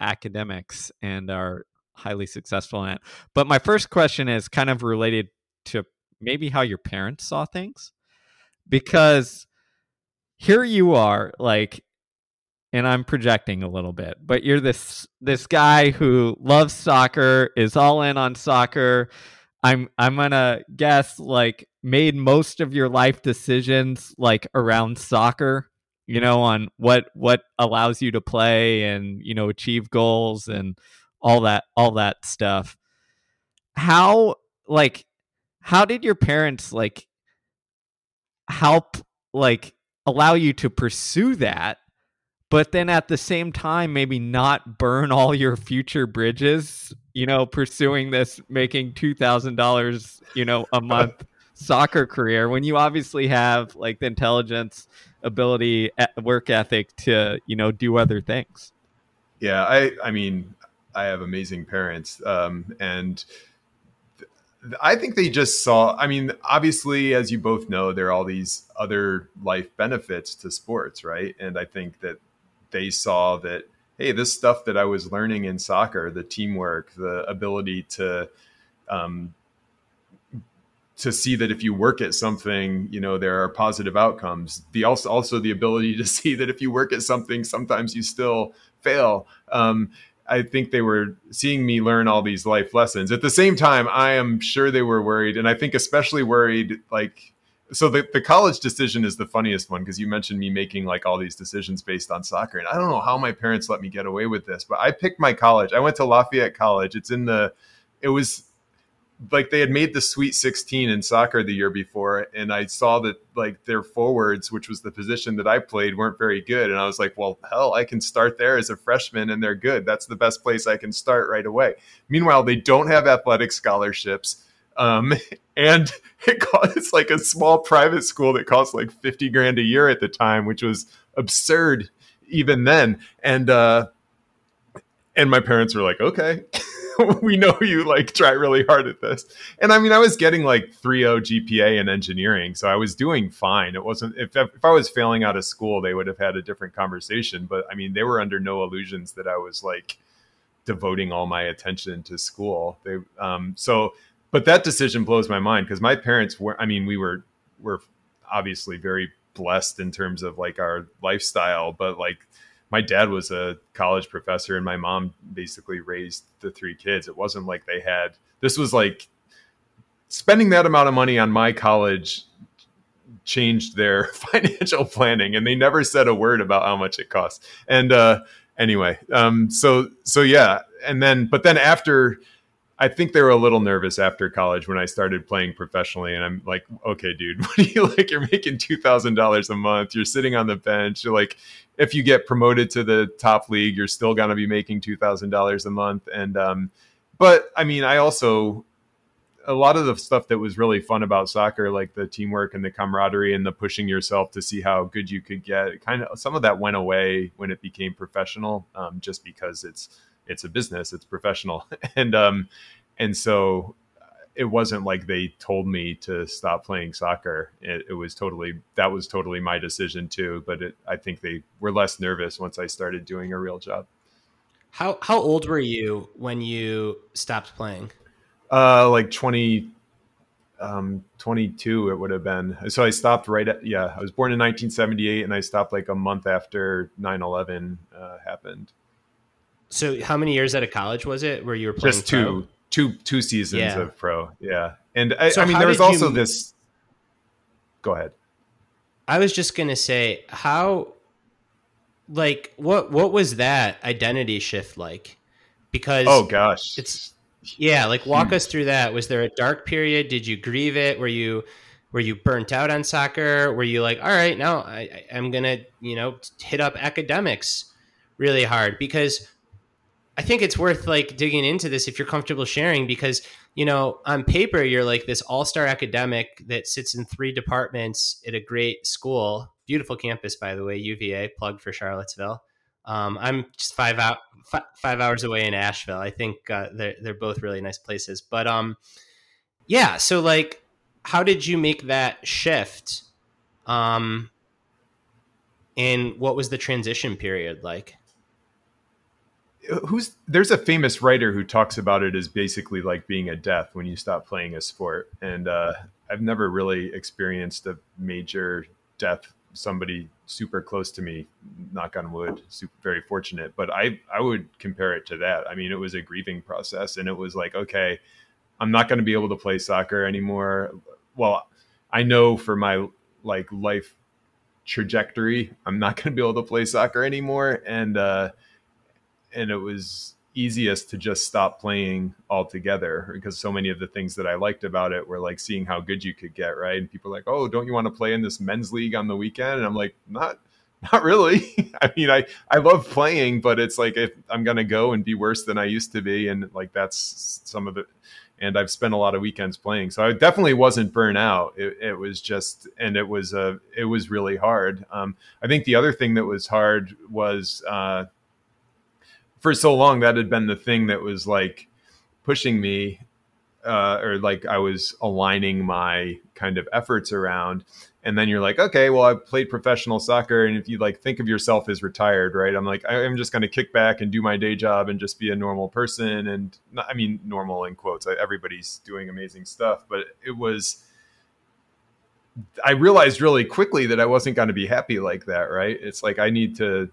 academics and are highly successful in it. But my first question is kind of related to maybe how your parents saw things because here you are like and I'm projecting a little bit, but you're this this guy who loves soccer, is all in on soccer. I'm I'm gonna guess like made most of your life decisions like around soccer, you know, on what what allows you to play and you know achieve goals and all that all that stuff. How like how did your parents like help like allow you to pursue that but then at the same time maybe not burn all your future bridges you know pursuing this making $2000 you know a month soccer career when you obviously have like the intelligence ability work ethic to you know do other things yeah i i mean i have amazing parents um and I think they just saw. I mean, obviously, as you both know, there are all these other life benefits to sports, right? And I think that they saw that hey this stuff that i was learning in soccer the teamwork the ability to um, to see that if you work at something you know there are positive outcomes. The also also the ability to (laughs) see that if you work at something sometimes you still fail. Um, i think they were seeing me learn all these life lessons. At the same time i am sure they were worried and i think especially worried like so the, the college decision is the funniest one because you mentioned me making like all these decisions based on soccer and i don't know how my parents let me get away with this but i picked my college. I went to lafayette college. It's in the it was like they had made the sweet 16 in soccer the year before and i saw that like their forwards which was the position that i played weren't very good and i was like well hell i can start there as a freshman and they're good. That's the best place i can start right away. Meanwhile they don't have athletic scholarships um, (laughs) and it costs, like a small private school that costs like 50 grand a year at the time, which was absurd even then. And, uh, and my parents were like, okay, (laughs) we know you like try really hard at this. And I mean, I was getting like 3.0 GPA in engineering. So I was doing fine. It wasn't, if, if I was failing out of school, they would have had a different conversation. But I mean, they were under no illusions that I was like devoting all my attention to school. They, um, so but that decision blows my mind because my parents were i mean we were were obviously very blessed in terms of like our lifestyle but like my dad was a college professor and my mom basically raised the three kids. It wasn't like they had this was like spending that amount of money on my college changed their (laughs) financial planning and they never said a word about how much it costs and uh anyway um so so yeah and then but then after I think they were a little nervous after college when I started playing professionally. And I'm like, okay, dude, (laughs) what do you like? You're making $2,000 a month. You're sitting on the bench. You're like, if you get promoted to the top league, you're still going to be making $2,000 a month. And, um, but I mean, I also, a lot of the stuff that was really fun about soccer, like the teamwork and the camaraderie and the pushing yourself to see how good you could get, kind of some of that went away when it became professional, um, just because it's, it's a business, it's professional, (laughs) and um, and so it wasn't like they told me to stop playing soccer. It, it was totally that was totally my decision too. But it, I think they were less nervous once I started doing a real job. How how old were you when you stopped playing? Uh, like 20, um, 22 it would have been. So I stopped right at, yeah, I was born in 1978 and I stopped like a month after 9-11 uh, happened. So how many years out of college was it where you were playing? Just two, pro? two, two seasons Yeah. of pro. Yeah, and I, So I mean there was did you- also this. Go ahead. I was just gonna say how, like, what what was that identity shift like? Because Oh gosh, it's yeah, like walk hmm. us through that. Was there a dark period? Did you grieve it? Were you were you burnt out on soccer? Were you like, all right, now I- I'm gonna you know hit up academics really hard? Because I think it's worth like digging into this if you're comfortable sharing because you know on paper you're like this all-star academic that sits in three departments at a great school. Beautiful campus by the way uva plug for charlottesville. Um, i'm just five out fi- five hours away in asheville. I think uh, they're, they're both really nice places. But um yeah so like how did you make that shift um and what was the transition period like who's there's a famous writer who talks about it as basically like being a death when you stop playing a sport. And uh, i've never really experienced a major death somebody super close to me knock on wood super, very fortunate. But i i would compare it to that. I mean it was a grieving process and it was like okay i'm not going to be able to play soccer anymore. Well i know for my like life trajectory i'm not going to be able to play soccer anymore. And uh and it was easiest to just stop playing altogether because so many of the things that I liked about it were like seeing how good you could get, right? And people like, "Oh, don't you want to play in this men's league on the weekend?" And I'm like, "Not not really. (laughs) I mean, I I love playing, but it's like if I'm going to go and be worse than I used to be and like that's some of it and I've spent a lot of weekends playing. So I definitely wasn't burnt out. It, it was just, and it was, uh, it was really hard. Um, I think the other thing that was hard was, uh, for so long that had been the thing that was like pushing me uh, or like I was aligning my kind of efforts around. And then you're like, okay, well, I played professional soccer, and if you like think of yourself as retired, right? I'm like, I'm just going to kick back and do my day job and just be a normal person. And I mean, normal in quotes. Everybody's doing amazing stuff, but it was. I realized really quickly that I wasn't going to be happy like that, right? It's like I need to,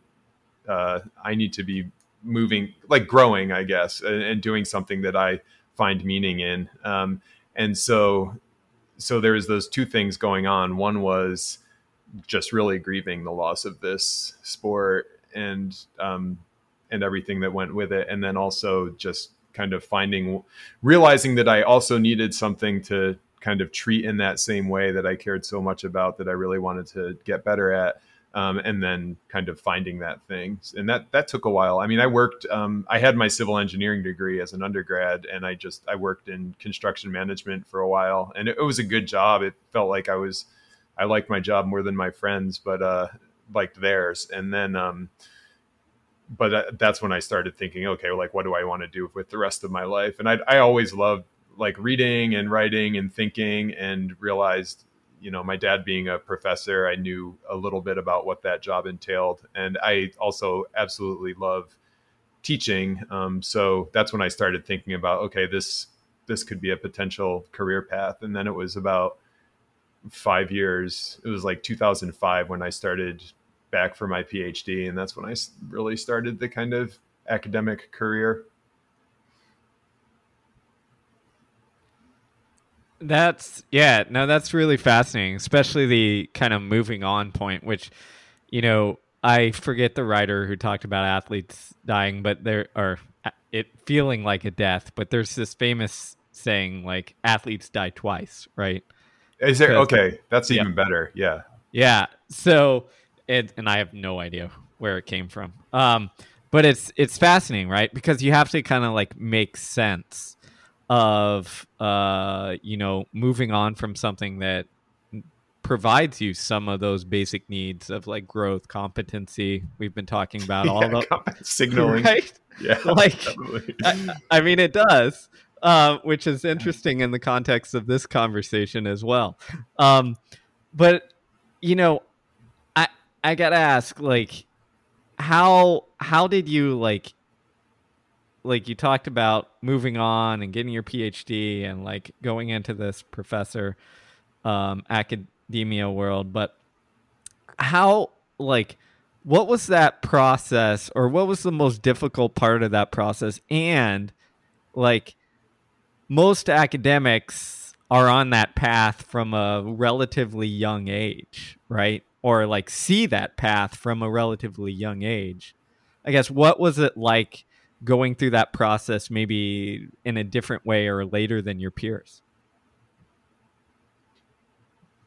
uh, I need to be moving, like growing, I guess, and, and doing something that I find meaning in. Um, and so, so there was those two things going on. One was just really grieving the loss of this sport and um, and everything that went with it, and then also just kind of finding, realizing that I also needed something to kind of treat in that same way that I cared so much about that I really wanted to get better at um, and then kind of finding that thing. And that that took a while. I mean, I worked. Um, I had my civil engineering degree as an undergrad, and I just I worked in construction management for a while, and it, it was a good job. It felt like I was. I liked my job more than my friends, but uh, liked theirs. And then, um, but uh, that's when I started thinking, okay, like what do I want to do with the rest of my life? And I I always loved like reading and writing and thinking, and realized you know, my dad being a professor, I knew a little bit about what that job entailed, and I also absolutely love teaching. Um, so that's when I started thinking about okay, this this could be a potential career path. And then it was about five years. It was like 2005 when I started back for my PhD, and that's when I really started the kind of academic career. That's yeah, no, that's really fascinating, especially the kind of moving on point, which you know, I forget the writer who talked about athletes dying, but there are it feeling like a death, but there's this famous saying like athletes die twice, right? Is there okay? That's yeah. even better. Yeah. Yeah. So it and I have no idea where it came from. Um, but it's it's fascinating, right? Because you have to kind of like make sense of uh, you know moving on from something that provides you some of those basic needs of like growth, competency. We've been talking about (laughs) all yeah, the signaling, (laughs) right? Yeah, (laughs) like I, I, mean, it does, uh, which is interesting in the context of this conversation as well. Um, but you know, I I gotta ask, like, how how did you like like you talked about moving on and getting your PhD and like going into this professor um, academia world, but how like what was that process or what was the most difficult part of that process and like most academics are on that path from a relatively young age, right? Or like see that path from a relatively young age. I guess what was it like going through that process maybe in a different way or later than your peers?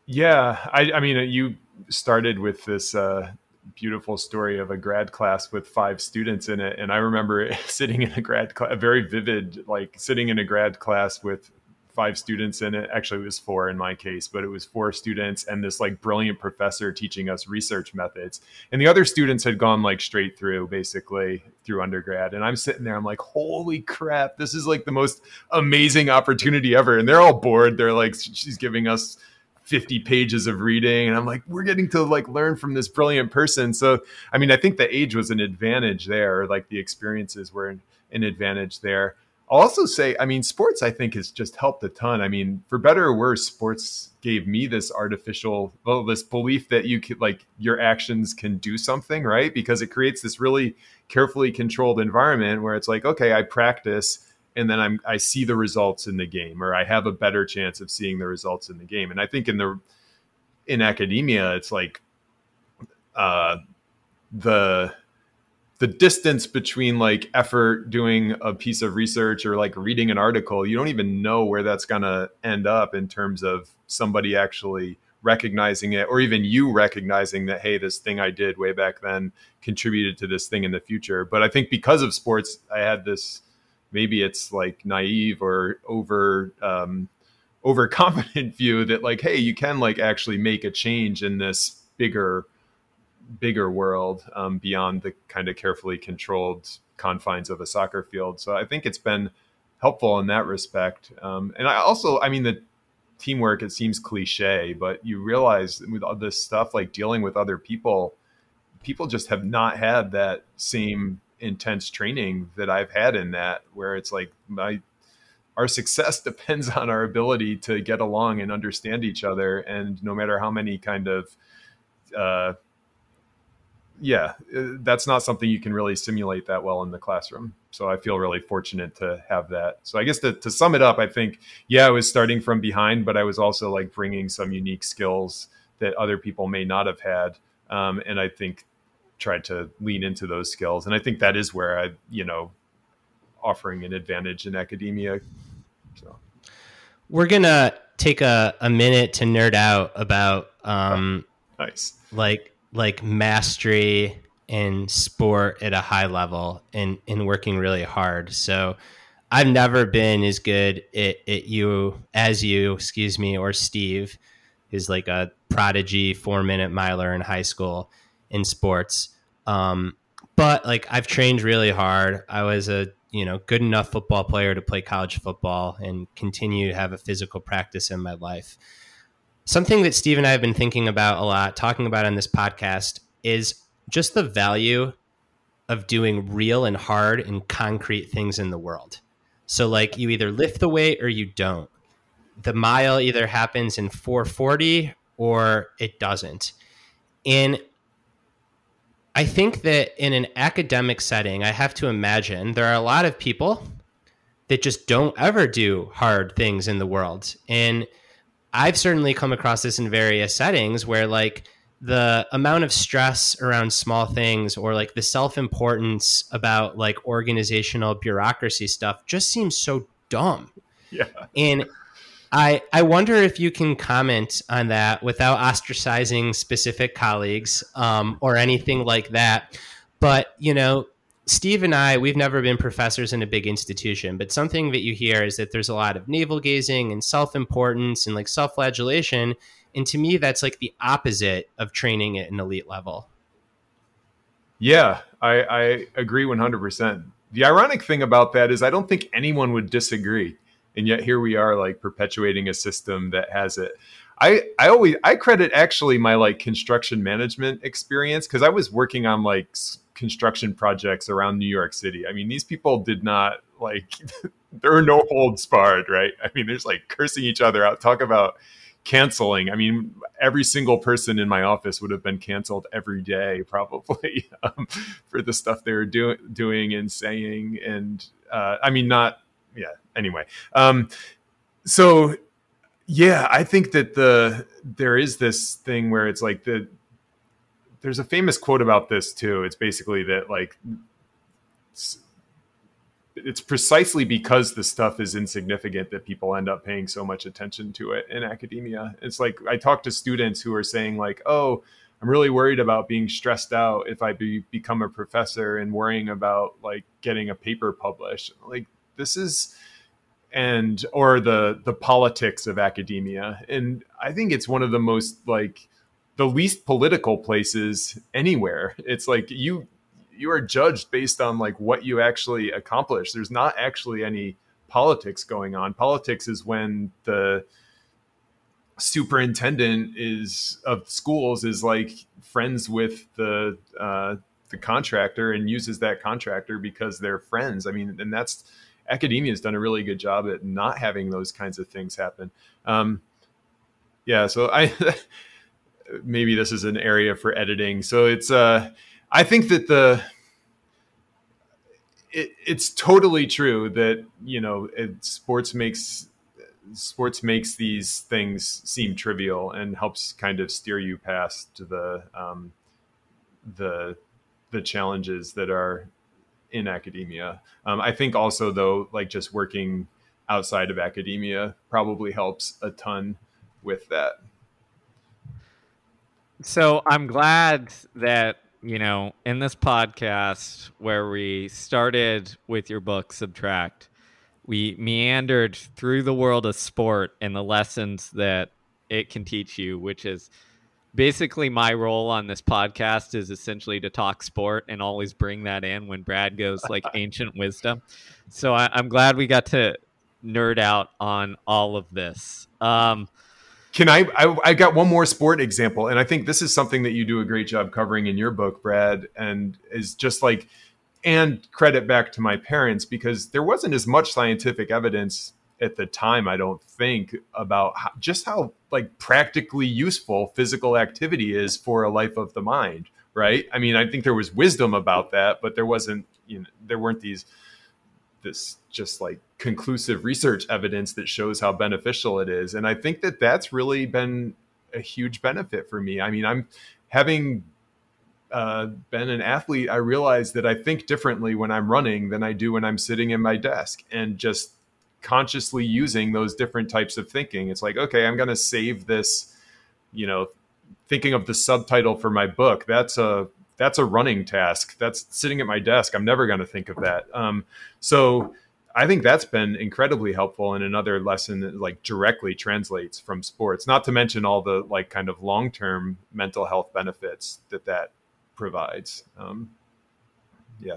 Yeah, I, I mean, you started with this uh, beautiful story of a grad class with five students in it, and I remember (laughs) sitting in a grad class, a very vivid, like sitting in a grad class with five students in it. Actually, it was four in my case, but it was four students and this like brilliant professor teaching us research methods. And the other students had gone like straight through basically through undergrad. And I'm sitting there, I'm like, holy crap, this is like the most amazing opportunity ever. And they're all bored. They're like, she's giving us 50 pages of reading and i'm like we're getting to like learn from this brilliant person so i mean i think the age was an advantage there like the experiences were an, an advantage there i'll also say i mean sports i think has just helped a ton i mean for better or worse sports gave me this artificial well this belief that you could like your actions can do something right because it creates this really carefully controlled environment where it's like okay i practice and then I'm I see the results in the game, or I have a better chance of seeing the results in the game. And I think in the in academia, it's like uh, the the distance between like effort doing a piece of research or like reading an article, you don't even know where that's gonna end up in terms of somebody actually recognizing it or even you recognizing that hey this thing i did way back then contributed to this thing in the future. But i think because of sports i had this maybe it's like naive or over um, overconfident (laughs) view that like hey you can like actually make a change in this bigger bigger world um, beyond the kind of carefully controlled confines of a soccer field. So i think it's been helpful in that respect. Um, and i also i mean the teamwork it seems cliche but you realize with all this stuff like dealing with other people people just have not had that same intense training that I've had in that, where it's like my our success (laughs) depends on our ability to get along and understand each other, and no matter how many kind of uh, yeah, uh, that's not something you can really simulate that well in the classroom. So I feel really fortunate to have that. So I guess to, to sum it up, I think, yeah, I was starting from behind, but I was also like bringing some unique skills that other people may not have had. Um, and I think tried to lean into those skills. And I think that is where I, you know, offering an advantage in academia. So we're gonna take a, a minute to nerd out about um nice like like mastery in sport at a high level and and working really hard. So I've never been as good at, at you as you, excuse me, or Steve, who's like a prodigy four minute miler in high school in sports. Um, but like I've trained really hard. I was a you know good enough football player to play college football and continue to have a physical practice in my life. Something that Steve and I have been thinking about a lot, talking about on this podcast, is just the value of doing real and hard and concrete things in the world. So like you either lift the weight or you don't. The mile either happens in 440 or it doesn't. And I think that in an academic setting, I have to imagine there are a lot of people that just don't ever do hard things in the world. And I've certainly come across this in various settings where, like, the amount of stress around small things or like the self importance about like organizational bureaucracy stuff just seems so dumb. Yeah. And I, I wonder if you can comment on that without ostracizing specific colleagues um, or anything like that. But, you know, Steve and I, we've never been professors in a big institution, but something that you hear is that there's a lot of navel gazing and self importance and like self flagellation. And to me, that's like the opposite of training at an elite level. Yeah, I, I agree 100%. The ironic thing about that is I don't think anyone would disagree and yet here we are like perpetuating a system that has it i i always i credit actually my like construction management experience because i was working on like construction projects around new york city. I mean these people did not like (laughs) there are no holds barred right? I mean there's like cursing each other out. Talk about canceling. I mean every single person in my office would have been canceled every day probably (laughs) um, for the stuff they were doing doing and saying and uh, i mean not yeah. Anyway, um, so yeah, I think that the there is this thing where it's like the there's a famous quote about this too. It's basically that like it's, it's precisely because the stuff is insignificant that people end up paying so much attention to it in academia. It's like I talk to students who are saying like, "Oh, I'm really worried about being stressed out if I be, become a professor and worrying about like getting a paper published." Like this is and or the the politics of academia and i think it's one of the most like the least political places anywhere it's like you you are judged based on like what you actually accomplish there's not actually any politics going on politics is when the superintendent is of schools is like friends with the uh, the contractor and uses that contractor because they're friends. I mean, and that's academia has done a really good job at not having those kinds of things happen. Um, yeah, so I (laughs) maybe this is an area for editing. So it's uh, I think that the it, it's totally true that you know it, sports makes sports makes these things seem trivial and helps kind of steer you past the um, the the challenges that are in academia. Um, I think also though, like just working outside of academia probably helps a ton with that. So I'm glad that you know in this podcast where we started with your book Subtract we meandered through the world of sport and the lessons that it can teach you, which is basically my role on this podcast is essentially to talk sport and always bring that in when Brad goes like (laughs) ancient wisdom. So I, am glad we got to nerd out on all of this. Um, Can I, I? I got one more sport example, and I think this is something that you do a great job covering in your book, Brad, and is just like and credit back to my parents because there wasn't as much scientific evidence at the time i don't think about how, just how like practically useful physical activity is for a life of the mind right i mean i think there was wisdom about that but there wasn't you know there weren't these this just like conclusive research evidence that shows how beneficial it is and i think that that's really been a huge benefit for me i mean i'm having uh, been an athlete, I realize that I think differently when I'm running than I do when I'm sitting in my desk and just consciously using those different types of thinking. It's like, okay, I'm going to save this, you know, thinking of the subtitle for my book. That's a, that's a running task. That's sitting at my desk. I'm never going to think of that. Um, so I think that's been incredibly helpful and another lesson that like directly translates from sports, not to mention all the like kind of long-term mental health benefits that that provides. Um, yeah.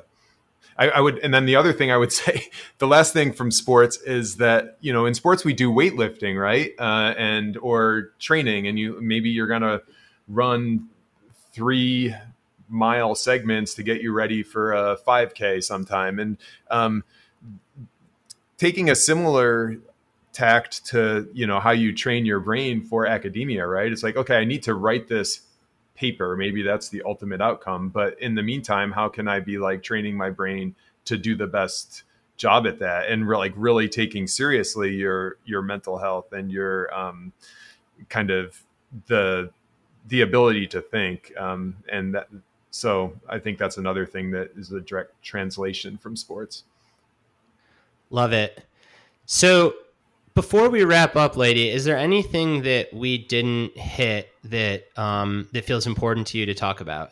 I, I, would, and then the other thing I would (laughs) say, the last thing from sports is that you know in sports we do weightlifting, right, uh, and or training, and you maybe you're gonna run three mile segments to get you ready for a 5K sometime, and um, taking a similar tact to you know how you train your brain for academia, right? It's like okay, I need to write this paper. Maybe that's the ultimate outcome. But in the meantime how can i be like training my brain to do the best job at that? And re- like really taking seriously your your mental health and your um, kind of the the ability to think. Um, and that so i think that's another thing that is a direct translation from sports love it so before we wrap up, Leidy, is there anything that we didn't hit that um, that feels important to you to talk about?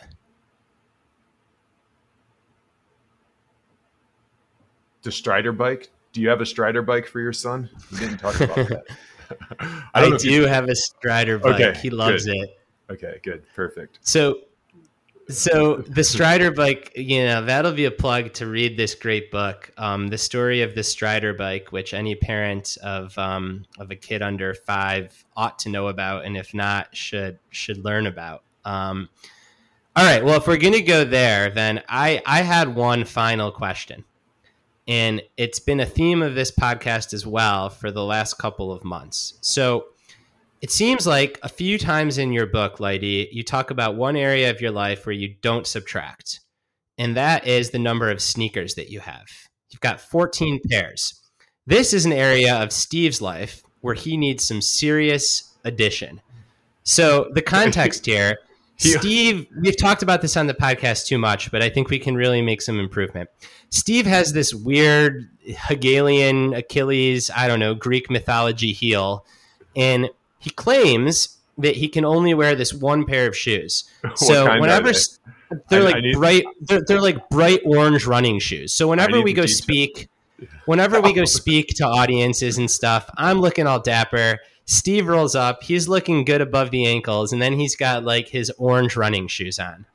The Strider bike. Do you have a Strider bike for your son? We didn't talk about that. (laughs) I, I do have a Strider bike. Okay, he loves good. it. Okay, good, perfect. So so the Strider bike, you know, that'll be a plug to read this great book, um, the story of the Strider bike, which any parent of um, of a kid under five ought to know about, and if not, should should learn about. Um, all right, well, if we're gonna go there, then I I had one final question, and it's been a theme of this podcast as well for the last couple of months. So it seems like a few times in your book, Leidy, you talk about one area of your life where you don't subtract, and that is the number of sneakers that you have. You've got 14 pairs. This is an area of Steve's life where he needs some serious addition. So, the (laughs) context here (laughs) Steve, we've talked about this on the podcast too much, but I think we can really make some improvement. Steve has this weird Hegelian Achilles, I don't know, Greek mythology heel. And he claims that he can only wear this one pair of shoes. (laughs) so whenever they? are like need... bright, they're, they're, like bright orange running shoes. So (laughs) whenever we go speak, whenever we go speak to audiences and stuff, I'm looking all dapper. Steve rolls up. He's looking good above the ankles, and then he's got like his orange running shoes on.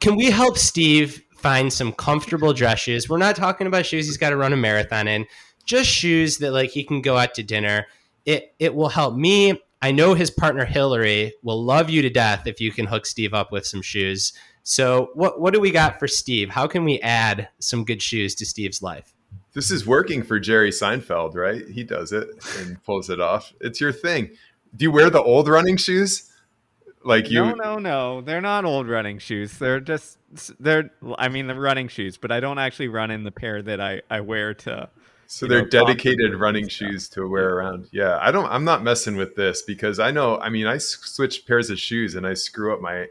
Can we help Steve find some comfortable dress shoes? We're not talking about shoes he's got to run a marathon in. Just shoes that like he can go out to dinner it it will help me I know his partner Hillary will love you to death if you can hook Steve up with some shoes. So, what what do we got for Steve? How can we add some good shoes to Steve's life? This is working for Jerry Seinfeld, right? He does it and pulls it off. It's your thing. Do you wear the old running shoes? Like you? No, no, no. They're not old running shoes. They're just they're. I mean, the running shoes, but I don't actually run in the pair that I I wear to so they're know, dedicated running shoes to wear around. Yeah, I don't. I'm not messing with this because I know. I mean, I switch pairs of shoes and I screw up my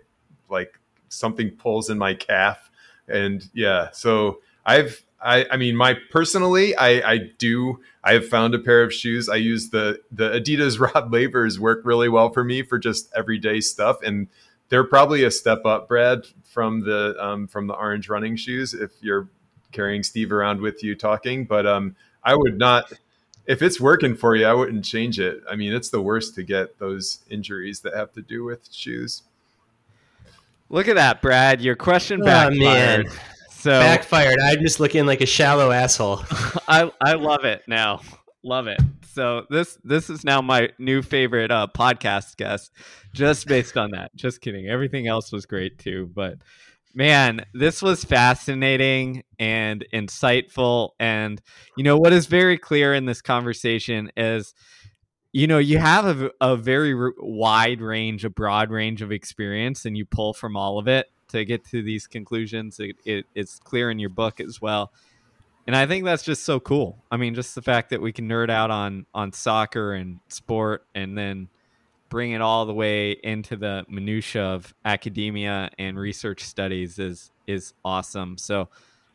like something pulls in my calf, and yeah. So I've. I, I mean, my personally, I, I do. I have found a pair of shoes. I use the the Adidas (laughs) Rod Lavers work really well for me for just everyday stuff, and they're probably a step up, Brad, from the um, from the orange running shoes. If you're carrying Steve around with you talking, but um, I would not. If it's working for you, I wouldn't change it. I mean, it's the worst to get those injuries that have to do with shoes. Look at that, Brad. Your question backfired. Oh, man. So backfired. I'm just looking like a shallow asshole. (laughs) I I love it now. Love it. So this this is now my new favorite uh, podcast guest, just based on that. Just kidding. Everything else was great too, but Man, this was fascinating and insightful. And, you know, what is very clear in this conversation is, you know, you have a, a very wide range, a broad range of experience, and you pull from all of it to get to these conclusions. It, it, it's clear in your book as well. And I think that's just so cool. I mean, just the fact that we can nerd out on on soccer and sport and then bring it all the way into the minutia of academia and research studies is is awesome. So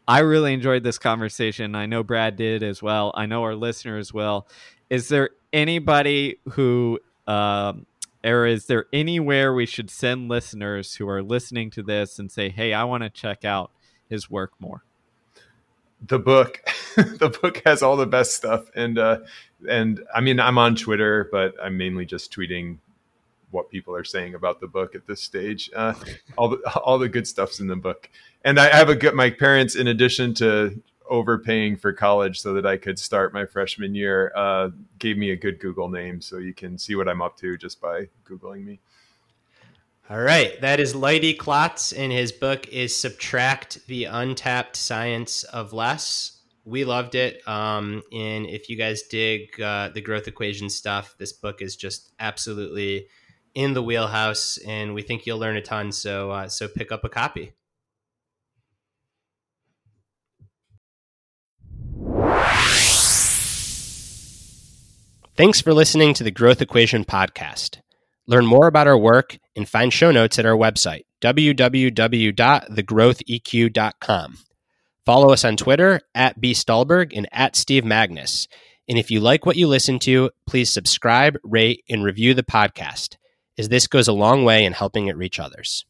I really enjoyed this conversation. I know Brad did as well. I know our listeners will. Is there anybody who, um, or is there anywhere we should send listeners who are listening to this and say, "Hey, I want to check out his work more"? The book, (laughs) the book has all the best stuff, and uh, and I mean, I'm on Twitter, but I'm mainly just tweeting what people are saying about the book at this stage. Uh, (laughs) all the all the good stuff's in the book, and I have a good. My parents, in addition to overpaying for college so that I could start my freshman year, uh, gave me a good Google name, so you can see what I'm up to just by googling me. All right, that is Leidy Klotz, and his book is "Subtract: The Untapped Science of Less." we loved it. Um, and if you guys dig uh, the growth equation stuff, this book is just absolutely in the wheelhouse, and we think you'll learn a ton. So, uh, so pick up a copy. Thanks for listening to the Growth Equation podcast. Learn more about our work and find show notes at our website, www.thegrowtheq.com. Follow us on Twitter at B. Stulberg and at Steve Magness. And if you like what you listen to, please subscribe, rate, and review the podcast as this goes a long way in helping it reach others.